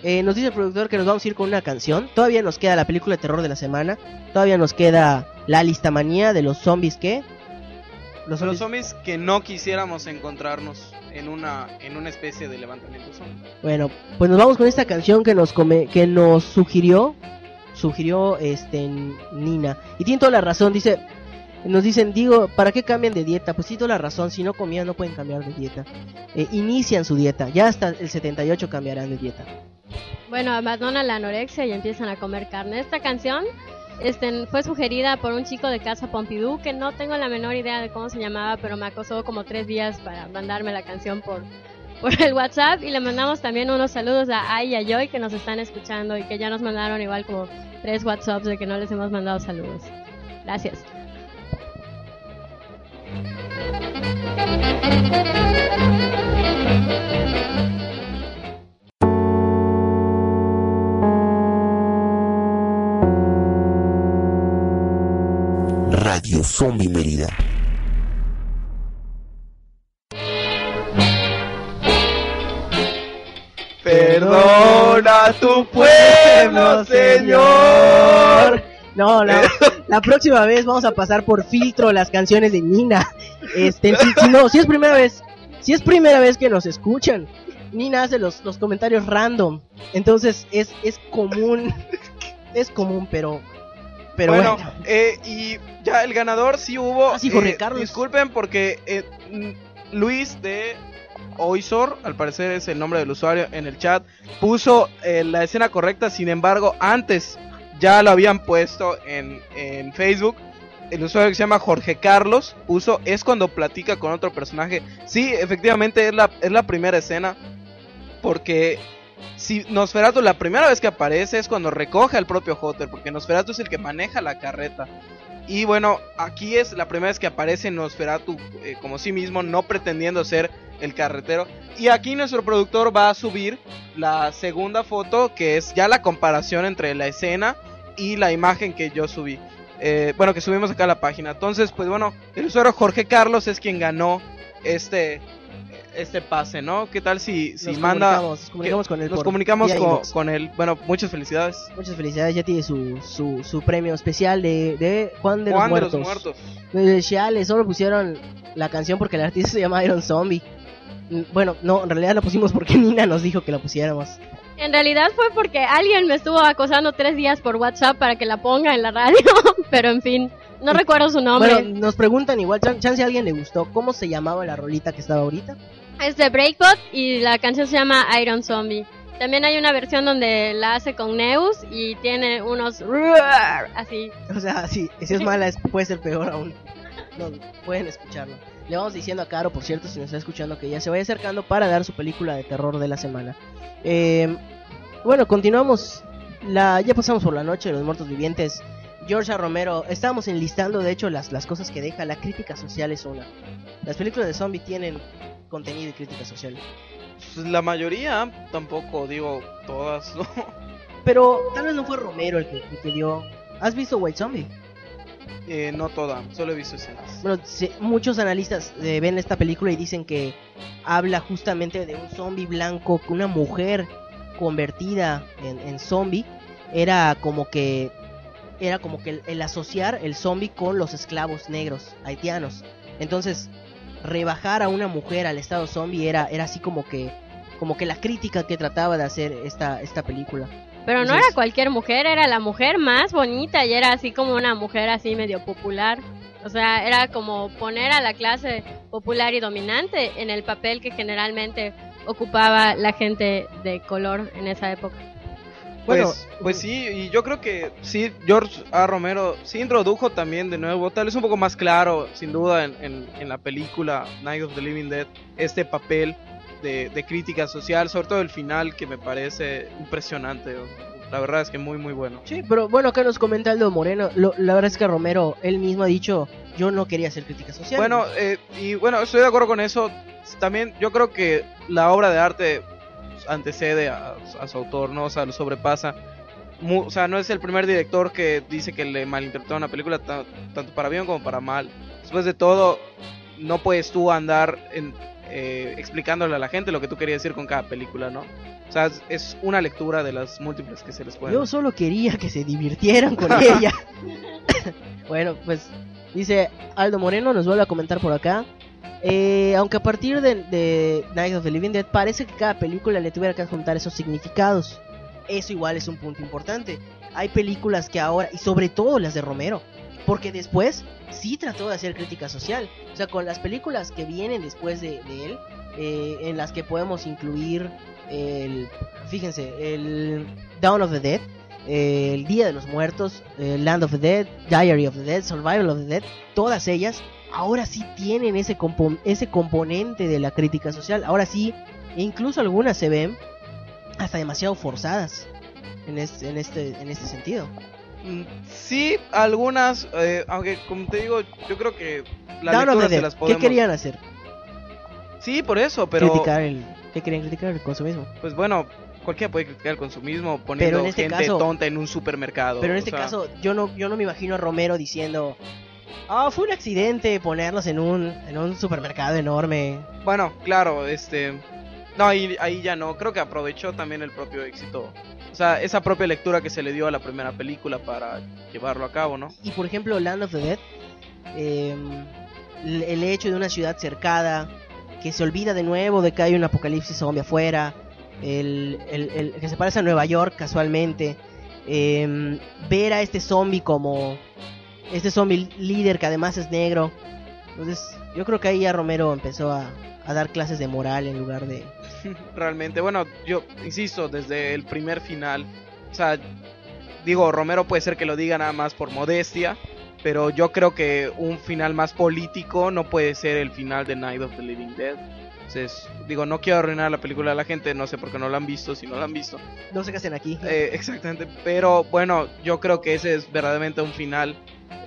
Eh, nos dice el productor que nos vamos a ir con una canción. Todavía nos queda la película de terror de la semana. Todavía nos queda la listamanía de los zombies que... Los
Los
zombies-
zombies que no quisiéramos encontrarnos en una, en una especie de levantamiento zombie.
Bueno, pues nos vamos con esta canción que nos come, que nos sugirió sugirió este Nina. Y tiene toda la razón, dice, nos dicen, digo, ¿para qué cambian de dieta? Pues sí, toda la razón, si no comían no pueden cambiar de dieta. Eh, inician su dieta, ya hasta el 78 cambiarán de dieta.
Bueno, abandonan la anorexia y empiezan a comer carne. Esta canción este, fue sugerida por un chico de casa Pompidou que no tengo la menor idea de cómo se llamaba, pero me acosó como tres días para mandarme la canción por, por el WhatsApp y le mandamos también unos saludos a Ai y a Joy que nos están escuchando y que ya nos mandaron igual como tres WhatsApps de que no les hemos mandado saludos. Gracias.
Radio Zombie Mérida.
A tu pueblo, Señor.
No, la, la próxima vez vamos a pasar por filtro las canciones de Nina. Este, si, si no, si es primera vez, si es primera vez que nos escuchan, Nina hace los, los comentarios random. Entonces es, es común, es común, pero, pero
bueno,
bueno.
eh, y ya el ganador sí hubo.
Ah, sí, Jorge
eh,
Carlos.
Disculpen porque eh, mm, Luis de Oisor, al parecer es el nombre del usuario en el chat, puso eh, la escena correcta. Sin embargo, antes ya lo habían puesto en, en Facebook. El usuario que se llama Jorge Carlos puso es cuando platica con otro personaje. Sí, efectivamente es la, es la primera escena. Porque si Nosferatu la primera vez que aparece es cuando recoge al propio Hotter, porque Nosferatu es el que maneja la carreta. Y bueno, aquí es la primera vez que aparece Nosferatu eh, como sí mismo, no pretendiendo ser el carretero. Y aquí nuestro productor va a subir la segunda foto, que es ya la comparación entre la escena y la imagen que yo subí. Eh, bueno, que subimos acá a la página. Entonces, pues bueno, el usuario Jorge Carlos es quien ganó este este pase, ¿no? ¿Qué tal si, si
Nos
manda...
comunicamos, nos comunicamos con él
Nos
por-
comunicamos con, él. Bueno, muchas felicidades.
Muchas felicidades, ya tiene su, su, su premio especial de, de Juan de
Juan
los
de los
Muertos. Chale, solo pusieron la canción porque el artista se llama Iron Zombie. Mm, Bueno, no, en realidad la pusimos porque Nina nos dijo que la pusiéramos.
En realidad fue porque alguien me estuvo acosando tres días por WhatsApp para que la ponga en la radio, pero en fin, no recuerdo su nombre.
Bueno, nos preguntan igual, chan- chance a alguien le gustó, ¿cómo se llamaba la rolita que estaba ahorita?
Es de Breakbot y la canción se llama Iron Zombie. También hay una versión donde la hace con Neus y tiene unos así.
O sea, si, si es mala, puede ser peor aún. No, pueden escucharlo. Le vamos diciendo a Caro, por cierto, si nos está escuchando, que ya se vaya acercando para dar su película de terror de la semana. Eh, bueno, continuamos. Ya pasamos por la noche de los muertos vivientes. George A. Romero, estábamos enlistando de hecho las, las cosas que deja. La crítica social es una. Las películas de zombie tienen contenido y crítica social.
Pues la mayoría, tampoco digo todas, ¿no?
Pero tal vez no fue Romero el que, el que dio. ¿Has visto White Zombie?
Eh, no toda, solo he visto escenas.
Bueno, se- muchos analistas eh, ven esta película y dicen que habla justamente de un zombie blanco, que una mujer convertida en, en zombie era como que era como que el, el asociar el zombie con los esclavos negros haitianos. Entonces, rebajar a una mujer al estado zombie era era así como que como que la crítica que trataba de hacer esta esta película.
Pero no
Entonces-
era cualquier mujer, era la mujer más bonita y era así como una mujer así medio popular. O sea, era como poner a la clase popular y dominante en el papel que generalmente ocupaba la gente de color en esa época.
Pues,
Bueno,
pues sí, y yo creo que sí, George A. Romero sí introdujo también de nuevo, tal vez un poco más claro, sin duda, en, en- en la película Night of the Living Dead, este papel de, de crítica social, sobre todo el final, que me parece impresionante. La verdad es que muy, muy bueno.
Sí, pero bueno, acá nos comenta Aldo Moreno. lo- la verdad es que Romero, él mismo ha dicho, yo no quería hacer crítica social.
Bueno, eh, y bueno, estoy de acuerdo con eso. También yo creo que la obra de arte antecede a, a su autor, ¿no? O sea, lo sobrepasa. Mu- o sea, no es el primer director que dice que le malinterpretó una película ta- tanto para bien como para mal. Después de todo, no puedes tú andar en, eh, explicándole a la gente lo que tú querías decir con cada película, ¿no? O sea, es, una lectura de las múltiples que se les pueden.
yo solo quería que se divirtieran con ella. bueno, pues dice Aldo Moreno, nos vuelve a comentar por acá. Eh, aunque a partir de, de Night of the Living Dead parece que cada película le tuviera que adjuntar esos significados. Eso igual es un punto importante. hay películas que ahora, y sobre todo las de Romero, porque después sí trató de hacer crítica social. O sea, con las películas que vienen después de, de él, eh, en las que podemos incluir el, fíjense, el Dawn of the Dead, eh, el Día de los Muertos, eh, Land of the Dead, Diary of the Dead, Survival of the Dead, todas ellas ahora sí tienen ese, compo- ese componente de la crítica social. Ahora sí, e incluso algunas se ven hasta demasiado forzadas en, es- en, este, en este sentido.
Mm, Sí, algunas, eh, aunque como te digo, yo creo que las
the
lecturas se las
¿qué
podemos...
querían hacer?
Sí, por eso, pero
criticar el, ¿Qué querían criticar? El consumismo.
pues bueno, cualquiera puede criticar el consumismo
Pero
poniendo
en este
gente
caso-
tonta en un supermercado.
Pero en
o
este
sea,
caso, yo no, yo no me imagino a Romero diciendo, ah, fue un accidente ponerlos en un, en un supermercado enorme.
Bueno, claro, este... No, ahí, ahí ya no, creo que aprovechó también el propio éxito. O sea, esa propia lectura que se le dio a la primera película para llevarlo a cabo, ¿no?
Y por ejemplo, Land of the Dead, eh, el el hecho de una ciudad cercada, que se olvida de nuevo de que hay un apocalipsis zombie afuera, el, el- el- que se parece a Nueva York casualmente, eh, ver a este zombie como este zombie líder que además es negro. Entonces, yo creo que ahí ya Romero empezó a, a dar clases de moral en lugar de...
Realmente, bueno, yo insisto, desde el primer final, o sea, digo, Romero puede ser que lo diga nada más por modestia, pero yo creo que un final más político no puede ser el final de Night of the Living Dead. Entonces, digo, no quiero arruinar la película a la gente, no sé por qué no la han visto, si no la han visto.
No sé qué hacen aquí.
Eh, exactamente, pero bueno, yo creo que ese es verdaderamente un final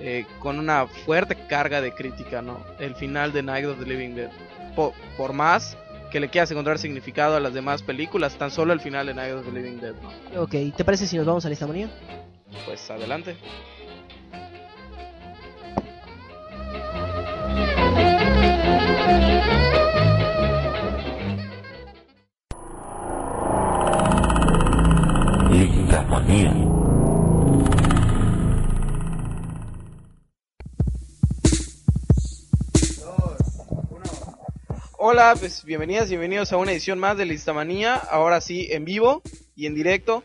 eh, con una fuerte carga de crítica, ¿no? El final de Night of the Living Dead. Po- por más que le quieras encontrar significado a las demás películas, tan solo el final de Night of the Living Dead, ¿no?
Ok, ¿te parece si nos vamos a la manía?
Pues adelante.
Lindamanía.
Hola, pues bienvenidas, bienvenidos a una edición más de Listamanía, ahora sí en vivo y en directo.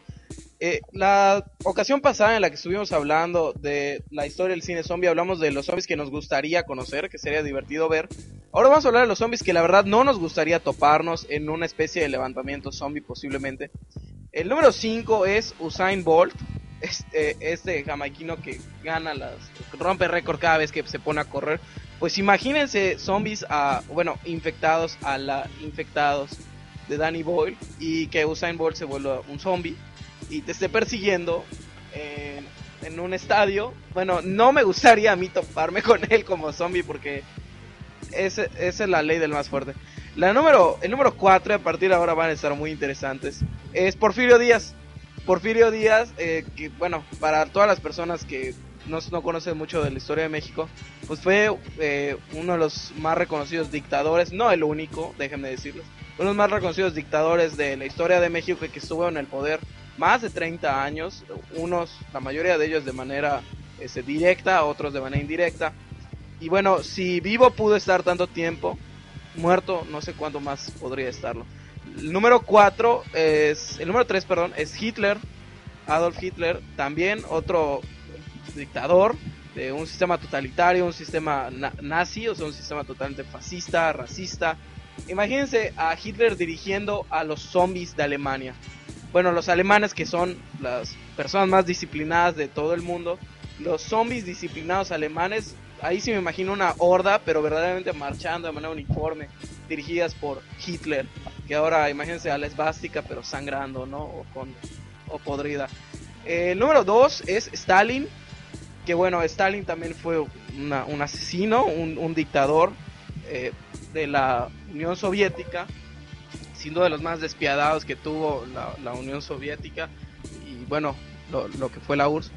Eh, la ocasión pasada en la que estuvimos hablando de la historia del cine zombie, hablamos de los zombies que nos gustaría conocer, que sería divertido ver. Ahora vamos a hablar de los zombies que la verdad no nos gustaría toparnos en una especie de levantamiento zombie posiblemente. El número 5 es Usain Bolt, este, este jamaiquino que gana las, rompe récord cada vez que se pone a correr. Pues imagínense zombies a, bueno, infectados a la infectados de Danny Boyle y que Usain Bolt se vuelva un zombie y te esté persiguiendo en, un estadio. Bueno, no me gustaría a mí toparme con él como zombie porque esa es la ley del más fuerte. La número, el número 4, a partir de ahora van a estar muy interesantes, es Porfirio Díaz. Porfirio Díaz, eh, que bueno, para todas las personas que no, no conocen mucho de la historia de México, pues fue eh, uno de los más reconocidos dictadores, no el único, déjenme decirles, uno de los más reconocidos dictadores de la historia de México que estuvo en el poder más de 30 años, unos, la mayoría de ellos de manera este, directa, otros de manera indirecta. Y bueno, si vivo pudo estar tanto tiempo, muerto no sé cuánto más podría estarlo. El número 4 es, el número 3, perdón, es Hitler, Adolf Hitler, también otro dictador de un sistema totalitario, un sistema na- nazi, o sea, un sistema totalmente fascista, racista. Imagínense a Hitler dirigiendo a los zombies de Alemania. Bueno, los alemanes que son las personas más disciplinadas de todo el mundo, los zombies disciplinados alemanes, ahí sí me imagino una horda, pero verdaderamente marchando de manera uniforme, dirigidas por Hitler, que ahora imagínense a la esvástica, pero sangrando, ¿no? O, con, o podrida. Eh, el número 2 es Stalin, que bueno, Stalin también fue un asesino, un, dictador eh, de la Unión Soviética, siendo de los más despiadados que tuvo la, Unión Soviética y bueno, lo, lo que fue la URSS.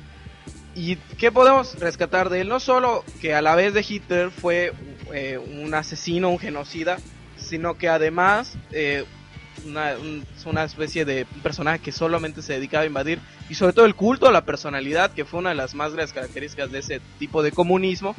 ¿Y qué podemos rescatar de él? No solo que a la vez de Hitler fue eh, un asesino, un genocida, sino que además eh, una, un- una especie de personaje que solamente se dedicaba a invadir y sobre todo el culto a la personalidad, que fue una de las más grandes características de ese tipo de comunismo,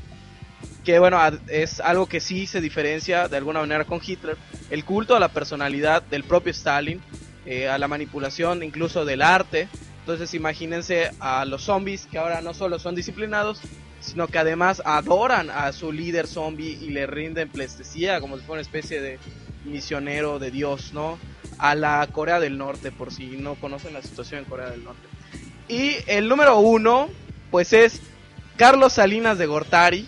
que bueno, es algo que sí se diferencia de alguna manera con Hitler, el culto a la personalidad del propio Stalin, eh, a la manipulación incluso del arte, Entonces imagínense a los zombies que ahora no solo son disciplinados, sino que además adoran a su líder zombie y le rinden pleistesía como si fuera una especie de misionero de Dios, ¿no? A la Corea del Norte, por si no conocen la situación en Corea del Norte. Y el número uno, pues es Carlos Salinas de Gortari,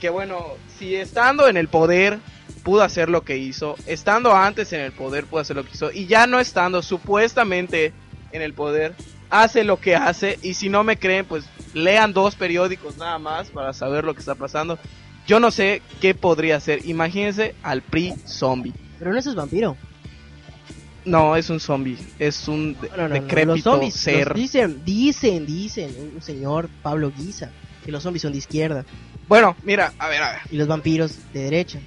que bueno, si estando en el poder pudo hacer lo que hizo, estando antes en el poder pudo hacer lo que hizo, y ya no estando supuestamente en el poder, hace lo que hace, y si no me creen, pues lean dos periódicos nada más para saber lo que está pasando. Yo no sé qué podría ser, imagínense al PRI zombie.
Pero no eso es vampiro.
No, es un zombie, es un de-
No, no, no,
decrépito
los zombies
ser.
los dicen, dicen, dicen, un señor Pablo Guisa, que los zombies son de izquierda
Bueno, mira, a ver, a ver.
y los vampiros de derecha.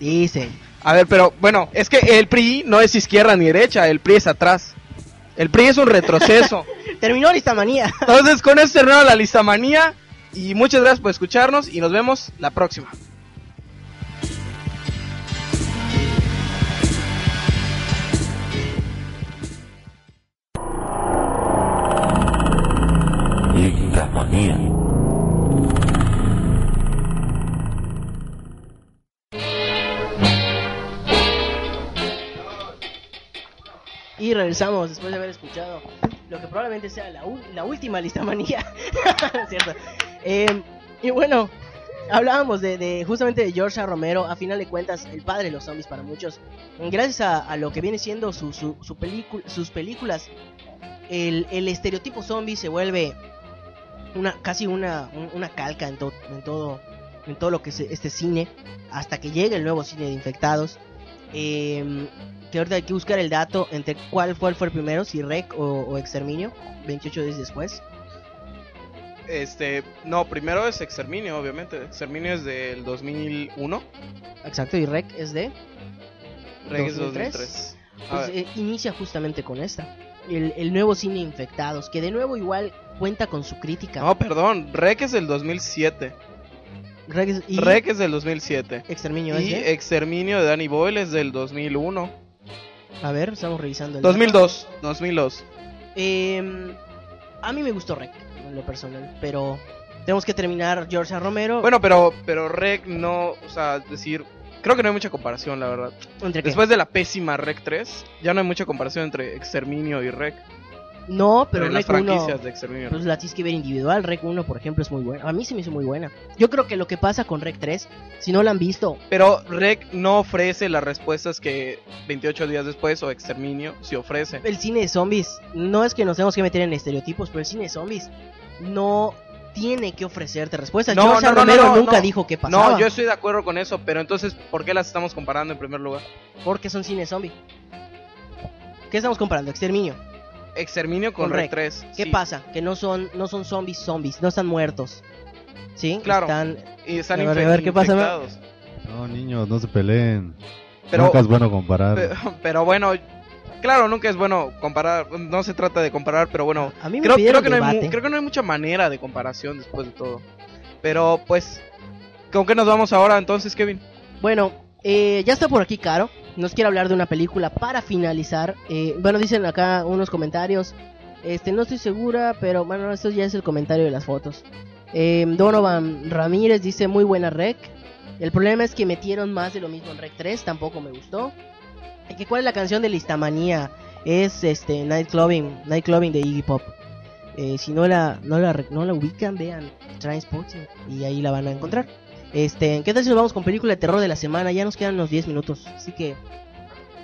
Dicen.
A ver, pero bueno, es que el PRI no es izquierda ni derecha, el PRI es atrás. El PRI es un retroceso.
Terminó lista manía.
Entonces, con esto terminamos la lista manía. Y muchas gracias por escucharnos y nos vemos la próxima.
Y regresamos después de haber escuchado lo que probablemente sea la, la última lista manía. ¿Cierto? Eh, y bueno, hablábamos de, de justamente de George A. Romero, a final de cuentas, el padre de los zombies para muchos. Gracias a, a lo que viene siendo su, su, su sus películas, el, el estereotipo zombie se vuelve una casi una, un- una calca en, to- en todo en todo lo que es este cine hasta que llegue el nuevo cine de infectados eh, que ahorita hay que buscar el dato entre cuál fue, fue el primero si Rec o, o Exterminio 28 días después
Este, no, primero es Exterminio, obviamente. Exterminio es del 2001.
exacto y Rec es de
es
2003.
2003. A
pues,
ver,
eh, inicia justamente con esta el, el nuevo cine infectados que de nuevo igual cuenta con su crítica
no, perdón, Rec es del 2007.
Rec es- y
Rec es del 2007.
Exterminio es
Y
de-
Exterminio de Danny Boyle es del 2001.
a ver estamos revisando el dato.
2002, 2002.
Eh, a mí me gustó Rec en lo personal pero tenemos que terminar George. Romero
Bueno, pero pero Rec no, o sea, decir, creo que no hay mucha comparación, la verdad.
¿entre qué?
Después de la pésima Rec 3, ya no hay mucha comparación entre Exterminio y Rec.
no pero
las
Rec 1
franquicias de Exterminio.
Pues la tienes que ver individual. Rec 1, por ejemplo, es muy buena. A mí se me hizo muy buena. Yo creo que lo que pasa con Rec 3, si no la han visto,
Pero Rec no ofrece las respuestas que 28 días después o Exterminio sí ofrece.
el cine de zombies, no es que nos tenemos que meter en estereotipos, pero el cine de zombies no tiene que ofrecerte respuestas.
No,
George
no, no,
Romero
no,
nunca
no.
dijo qué pasaba.
No, yo estoy de acuerdo con eso, pero entonces, ¿por qué las estamos comparando en primer lugar?
Porque son cine zombie. ¿Qué estamos comparando? Exterminio.
Exterminio con,
Con
Rec
Rec.
3.
¿Qué
sí.
pasa? Que no son, no son zombies zombies, no están muertos. ¿Sí?
Claro.
Están...
Y están
A ver,
infe-
a ver, ¿qué pasa, ma?
infectados.
No, niños, no se peleen.
Pero-
Nunca es bueno comparar.
Pero, pero bueno, claro, nunca es bueno comparar. No se trata de comparar, pero bueno,
A mí me
creo, que no hay, creo que no hay mucha manera de comparación después de todo. Pero pues, ¿con qué nos vamos ahora entonces, Kevin?
Bueno, eh, ya está por aquí Caro. Nos quiere hablar de una película para finalizar. Eh, bueno, dicen acá unos comentarios. Este, no estoy segura, pero bueno, esto ya es el comentario de las fotos. Eh, Donovan Ramírez dice muy buena rec. El problema es que metieron más de lo mismo en rec 3, tampoco me gustó. Y cuál es la canción de Listamanía es este Nightclubbing, Nightclubbing de Iggy Pop. Eh, si no la, no la no la ubican, vean Transporting y ahí la van a encontrar. Este, ¿qué tal si nos vamos con película de terror de la semana? Ya nos quedan unos 10 minutos, así que...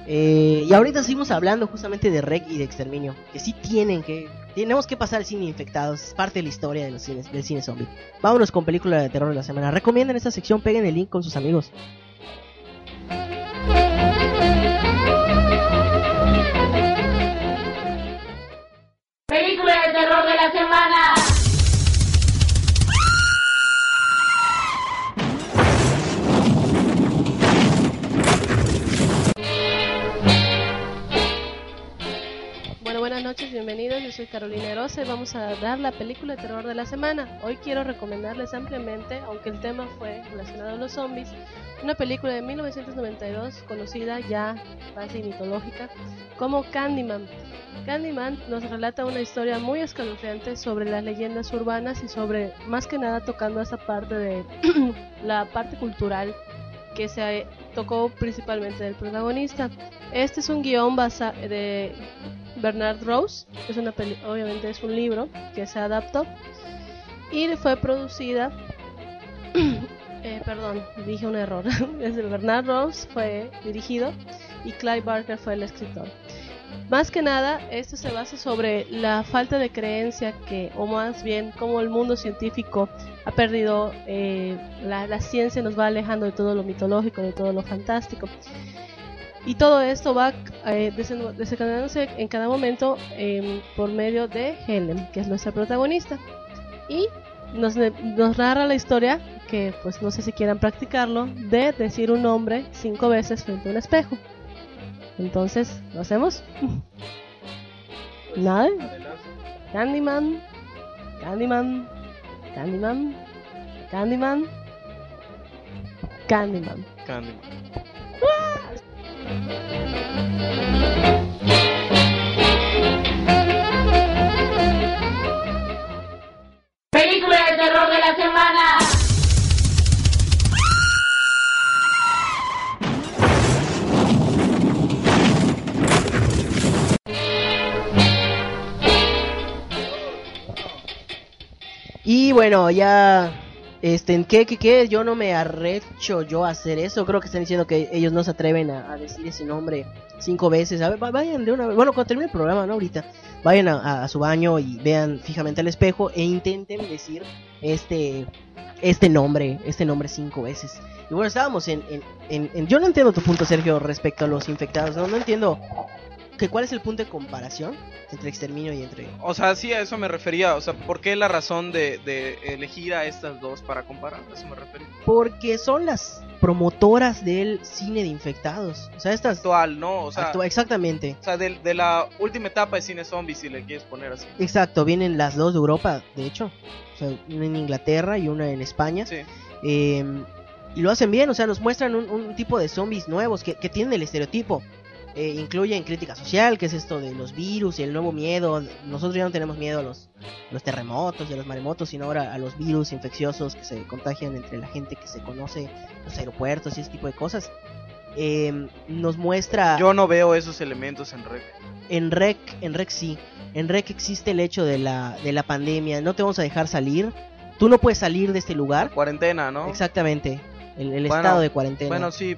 eh, y ahorita seguimos hablando justamente de Rec y de Exterminio, que sí tienen que... Tenemos que pasar al cine infectados, es parte de la historia de los del cine zombie. Vámonos con película de terror de la semana. Recomienden esta sección, peguen el link con sus amigos.
Buenas noches, bienvenidos. Yo soy Carolina Erosa y vamos a dar la película de terror de la semana. Hoy quiero recomendarles ampliamente, aunque el tema fue relacionado a los zombies, una película de 1992 conocida ya casi mitológica como Candyman. Candyman nos relata una historia muy escalofriante sobre las leyendas urbanas y sobre más que nada tocando esa parte de la parte cultural que se tocó principalmente del protagonista. Este es un guion basa de Bernard Rose, es una obviamente es un libro que se adaptó y fue producida, eh, perdón, dije un error, es de Bernard Rose, fue dirigido y Clive Barker fue el escritor. Más que nada, esto se basa sobre la falta de creencia que, o más bien, como el mundo científico ha perdido, eh, la, la ciencia nos va alejando de todo lo mitológico, de todo lo fantástico. Y todo esto va eh, desen- desencadenándose en cada momento em, por medio de Helen, que es nuestra protagonista. Y nos, nos narra la historia, que pues no sé si quieran practicarlo, de decir un nombre cinco veces frente a un espejo. Entonces, ¿lo hacemos? Nada. Candyman, Candyman, Candyman, Candyman, Candyman.
Candyman.
Película de terror de la semana.
Y bueno, ya. Este, ¿en qué, qué, qué? Yo no me arrecho yo a hacer eso. Creo que están diciendo que ellos no se atreven a, decir ese nombre cinco veces. A ver, va- vayan de una vez. Bueno, cuando termine el programa, ¿no? Ahorita. Vayan a- a su baño y vean fijamente al espejo e intenten decir este este nombre, este nombre cinco veces. Y bueno, estábamos en, en, en- en- Yo no entiendo tu punto, Sergio, respecto a los infectados. No, no entiendo que cuál es el punto de comparación entre exterminio y entre...
O sea, sí, a eso me refería. O sea, ¿por qué la razón de, de elegir a estas dos para comparar? A eso me refería.
Porque son las promotoras del cine de infectados. O sea, estas...
Actual, ¿no? O sea,
actua- exactamente.
o sea de, de la última etapa de cine zombie, si le quieres poner así.
Exacto, vienen las dos de Europa, de hecho. O sea, una en Inglaterra y una en España.
Sí.
Eh, y lo hacen bien, o sea, nos muestran un, un tipo de zombies nuevos que, que tienen el estereotipo. Eh, incluyen crítica social, que es esto de los virus y el nuevo miedo. Nosotros ya no tenemos miedo a los, los terremotos y a los maremotos, sino ahora a los virus infecciosos que se contagian entre la gente que se conoce, los aeropuertos y ese tipo de cosas. Eh, nos muestra...
Yo no veo esos elementos en Rec.
En Rec, en Rec sí. En Rec existe el hecho de la, de la pandemia. No te vamos a dejar salir. Tú no puedes salir de este lugar.
Cuarentena, ¿no?
Exactamente. El, el
Bueno,
estado de cuarentena.
Bueno, sí.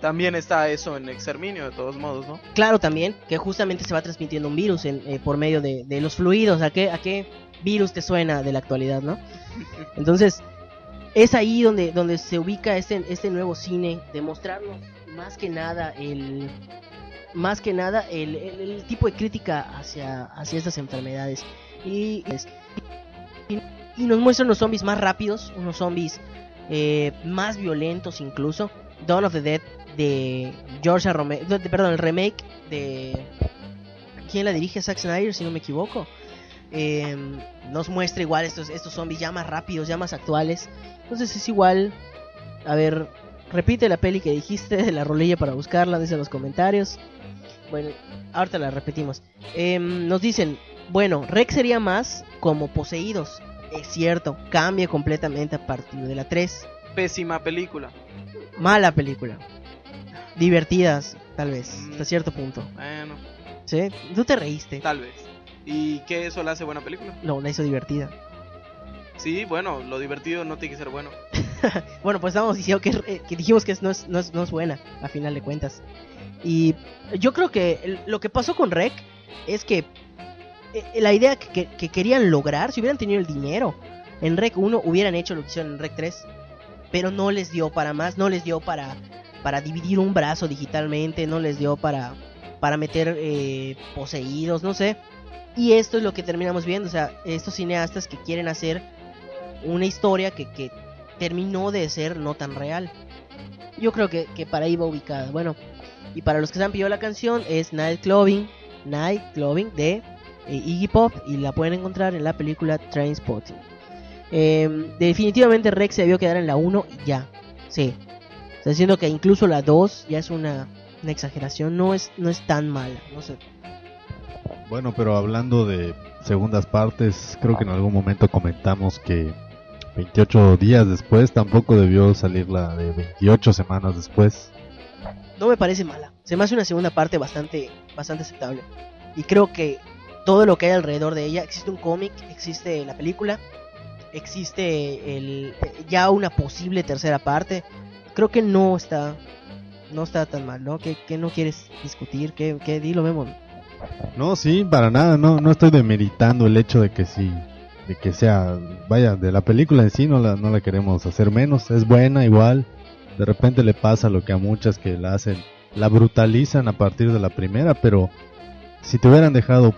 También está eso en Exterminio, de todos modos, ¿no?
Claro también que justamente se va transmitiendo un virus en- eh, por medio de, de los fluidos. ¿A qué, ¿A qué virus te suena de la actualidad, no? Entonces, es ahí donde, donde se ubica este, este nuevo cine, de mostrarnos más que nada el más que nada el, el- el tipo de crítica hacia, hacia estas enfermedades. Y, es- y, y nos muestran unos zombies más rápidos, unos zombies eh, más violentos incluso. Dawn of the Dead de George Romero, perdón, el remake de... ¿Quién la dirige? Zack Snyder, si no me equivoco. Eh, nos muestra igual estos, estos zombies ya más rápidos, ya más actuales. Entonces es igual. A ver, repite la peli que dijiste de la rolilla para buscarla, dice en los comentarios. Bueno, ahorita la repetimos. Em, nos dicen, bueno, Rex sería más como poseídos. Es cierto, cambia completamente a partir de la 3.
Pésima película.
Mala película. Divertidas, tal vez,
Mm.
hasta cierto punto.
Bueno,
¿Sí? Tú te reíste.
tal vez. ¿Y qué eso la hace buena película?
No, la hizo divertida.
Sí, bueno, lo divertido no tiene que ser bueno.
Bueno, pues estábamos diciendo que, eh, que dijimos que no, es, no, es, no es buena, a final de cuentas. Y yo creo que lo que pasó con Rec es que eh, la idea que, que- que querían lograr, si hubieran tenido el dinero en Rec 1, hubieran hecho lo que hicieron en Rec 3. Pero no les dio para más, no les dio para, para dividir un brazo digitalmente, no les dio para, para meter eh, poseídos, no sé. Y esto es lo que terminamos viendo, o sea, estos cineastas que quieren hacer una historia que, que terminó de ser no tan real. Yo creo que, que para ahí va ubicada. Bueno, y para los que se han pillado la canción es Night Clubbing Night Clubbing de eh, Iggy Pop y la pueden encontrar en la película Trainspotting. Eh, definitivamente Rex se debió quedar en la 1 y ya. Sí. Está diciendo que incluso la 2 ya es una, una exageración. No es, no es tan mala. No sé.
Bueno, pero hablando de segundas partes, creo que en algún momento comentamos que 28 días después tampoco debió salir la de 28 semanas después.
No me parece mala. Se me hace una segunda parte bastante, bastante aceptable. Y creo que todo lo que hay alrededor de ella, existe un cómic, existe la película, existe el, ya una posible tercera parte. Creo que no está, no está tan mal, ¿no? ¿Qué, qué no quieres discutir? ¿Qué, qué dilo, Memo?
No, sí, para nada, no, no estoy demeritando el hecho de que sí, de que sea, vaya, de la película en sí no la, no la queremos hacer menos, es buena igual, de repente le pasa lo que a muchas que la hacen, la brutalizan a partir de la primera, pero si te hubieran dejado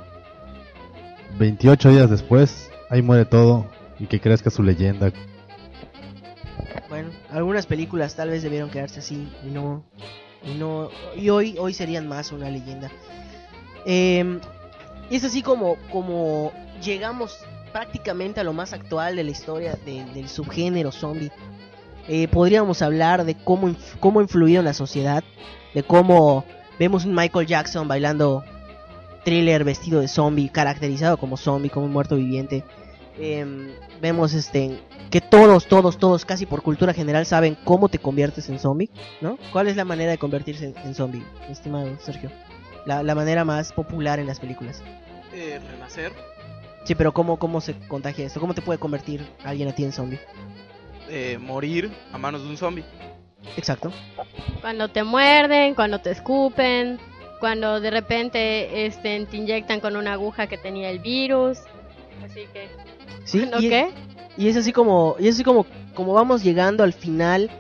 28 días después, ahí muere todo y que crezca su leyenda.
Bueno, algunas películas tal vez debieron quedarse así y no, y no, y hoy, hoy serían más una leyenda. Eh, es así como, como llegamos prácticamente a lo más actual de la historia de, del subgénero zombie. Eh, podríamos hablar de cómo, cómo influido en la sociedad, de cómo vemos un Michael Jackson bailando thriller vestido de zombie, caracterizado como zombie, como un muerto viviente. Em, vemos este que todos, todos, todos, casi por cultura general saben cómo te conviertes en zombie, ¿no? ¿Cuál es la manera de convertirse en, en zombie, estimado Sergio? La, la manera más popular en las películas.
Eh, renacer,
Sí, pero ¿cómo, ¿cómo se contagia esto? ¿Cómo te puede convertir alguien a ti en zombie?
eh, morir a manos de un zombie.
Exacto.
Cuando te muerden, cuando te escupen, cuando de repente este, te inyectan con una aguja que tenía el virus. Así que,
Sí,
¿cuándo
y,
qué?
y es así como, y es así como, como vamos llegando al final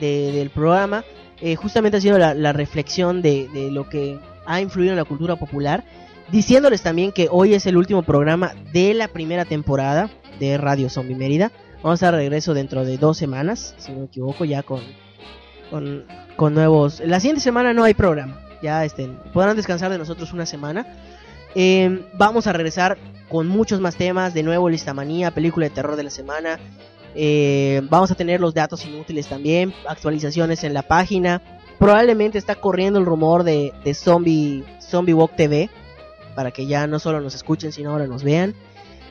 de- del programa, eh, justamente haciendo la, la reflexión de, de lo que ha influido en la cultura popular, diciéndoles también que hoy es el último programa de la primera temporada de Radio Zombie Mérida. Vamos a regreso dentro de dos semanas, si no me equivoco, ya con, con, con nuevos... La siguiente semana no hay programa, ya estén, podrán descansar de nosotros una semana. Eh, vamos a regresar con muchos más temas, de nuevo Listamanía, película de terror de la semana. Eh, vamos a tener los datos inútiles también, actualizaciones en la página. Probablemente está corriendo el rumor de, Zombie, Zombie Walk TV, para que ya no solo nos escuchen, sino ahora nos vean.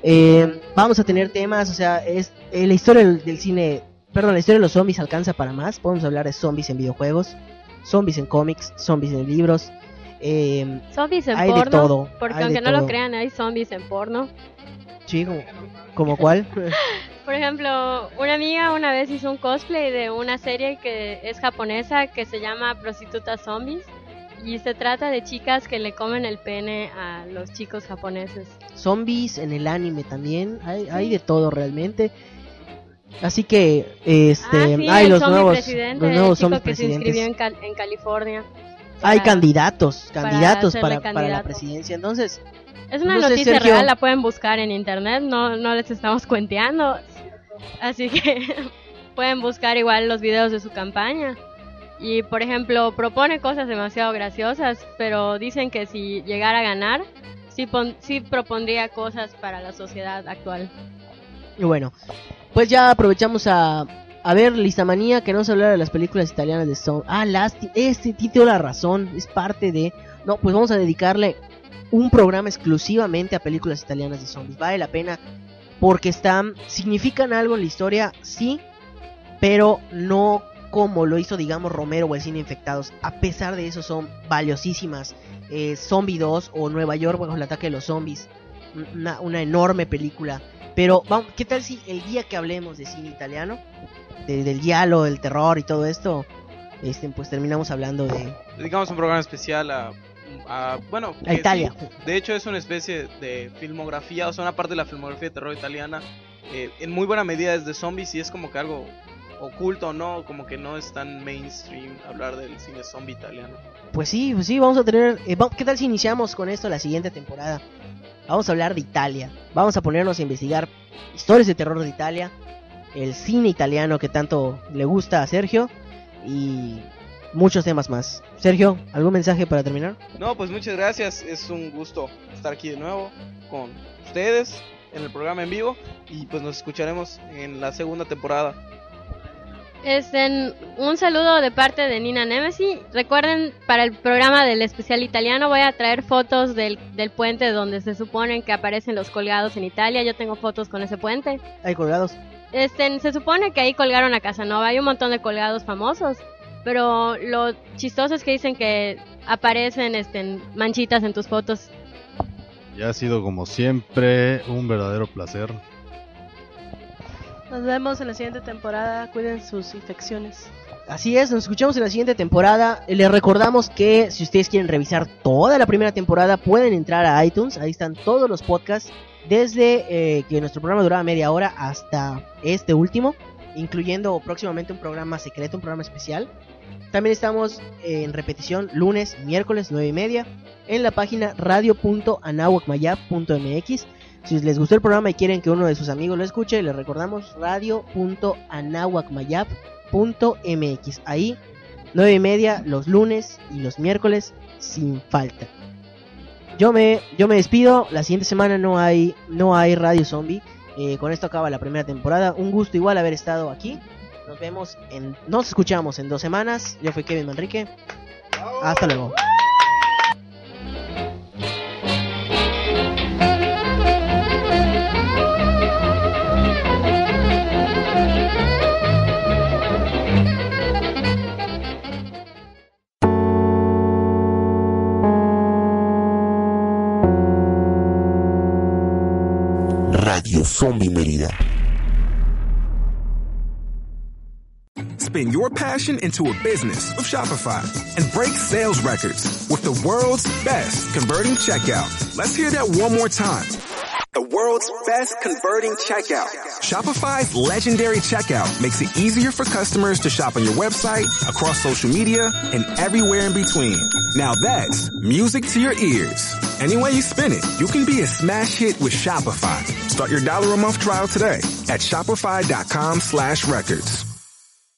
Eh, vamos a tener temas, o sea, es eh, la historia del, del cine, perdón, la historia de los zombies alcanza para más. Podemos hablar de zombies en videojuegos, zombies en cómics, zombies en libros. Eh,
Zombies en
hay de
porno.
todo,
Porque
hay de
aunque no lo
todo.
crean, hay zombies en porno.
sí, como, como cuál.
Por ejemplo, una amiga una vez hizo un cosplay de una serie que es japonesa que se llama Prostitutas Zombies. Y se trata de chicas que le comen el pene a los chicos japoneses.
zombies en el anime también hay, hay de todo realmente así que este
ah, sí,
hay los nuevos los nuevos
el chico
zombies
que se inscribió en,
presidentes
Cal- en California.
Hay candidatos
para
candidatos para, para la presidencia entonces
Es una
No
noticia real, la pueden buscar en internet, no, no les estamos cuenteando. Así que pueden buscar igual los videos de su campaña. Y por ejemplo, propone cosas demasiado graciosas, pero dicen que si llegara a ganar, sí, pon- sí propondría cosas para la sociedad actual.
y bueno pues ya aprovechamos a a ver Listamanía que no se hablar de las películas italianas de Stone. Ah lástima este título la razón es parte de no pues vamos a dedicarle un programa exclusivamente a películas italianas de zombies. Vale la pena porque están significan algo en la historia sí pero no como lo hizo digamos Romero o el cine infectados. A pesar de eso son valiosísimas. Eh, Zombie 2 o Nueva York bajo el ataque de los zombies. Una, una enorme película. Pero vamos qué tal si el día que hablemos de cine italiano de- del diálogo del terror y todo esto este pues terminamos hablando de
Dedicamos un programa especial a, a- bueno,
a Italia
sí, de hecho es una especie de filmografía, o sea, una parte de la filmografía de terror italiana, eh, en muy buena medida es de zombies y es como que algo oculto, ¿no? Como que no es tan mainstream hablar del cine zombie italiano.
Pues sí, pues sí, vamos a tener... eh, va- ¿Qué tal si iniciamos con esto la siguiente temporada? Vamos a hablar de Italia. Vamos a ponernos a investigar historias de terror de Italia. El cine italiano que tanto le gusta a Sergio. Y, muchos temas más. Sergio, ¿algún mensaje para terminar?
No, pues muchas gracias. Es un gusto estar aquí de nuevo con ustedes en el programa en vivo y pues nos escucharemos en la segunda temporada.
Este, un saludo de parte de Nina Nemesi. Recuerden, para el programa del especial italiano voy a traer fotos del, del puente donde se suponen que aparecen los colgados en Italia. Yo tengo fotos con ese puente.
¿Hay colgados?
Este, se supone que ahí colgaron a Casanova. Hay un montón de colgados famosos. Pero lo chistoso es que dicen que aparecen este, manchitas en tus fotos.
Y ha sido como siempre un verdadero placer.
Nos vemos en la siguiente temporada. Cuiden sus infecciones.
Así es, nos escuchamos en la siguiente temporada. Les recordamos que si ustedes quieren revisar toda la primera temporada, pueden entrar a iTunes. Ahí están todos los podcasts, desde eh, que nuestro programa duraba media hora hasta este último, incluyendo próximamente un programa secreto, un programa especial. También estamos en repetición lunes miércoles 9 y media en la página radio.anahuacmayap.mx. Si les gustó el programa y quieren que uno de sus amigos lo escuche, les recordamos radio.anahuacmayap.mx. Ahí, 9 y media los lunes y los miércoles sin falta. Yo me, yo me despido. La siguiente semana no hay, no hay Radio Zombie. Eh, con esto acaba la primera temporada. Un gusto igual haber estado aquí. Nos vemos en, nos escuchamos en dos semanas. Yo fui Kevin Manrique. Hasta luego.
Zombie Mérida.
Spin your passion into a business with Shopify and break sales records with the world's best converting checkout. Let's hear that one more time. The world's best converting checkout. Shopify's legendary checkout makes it easier for customers to shop on your website, across social media, and everywhere in between. Now that's music to your ears. Any way you spin it, you can be a smash hit with Shopify. Start your dollar a month trial today at shopify.com slash records.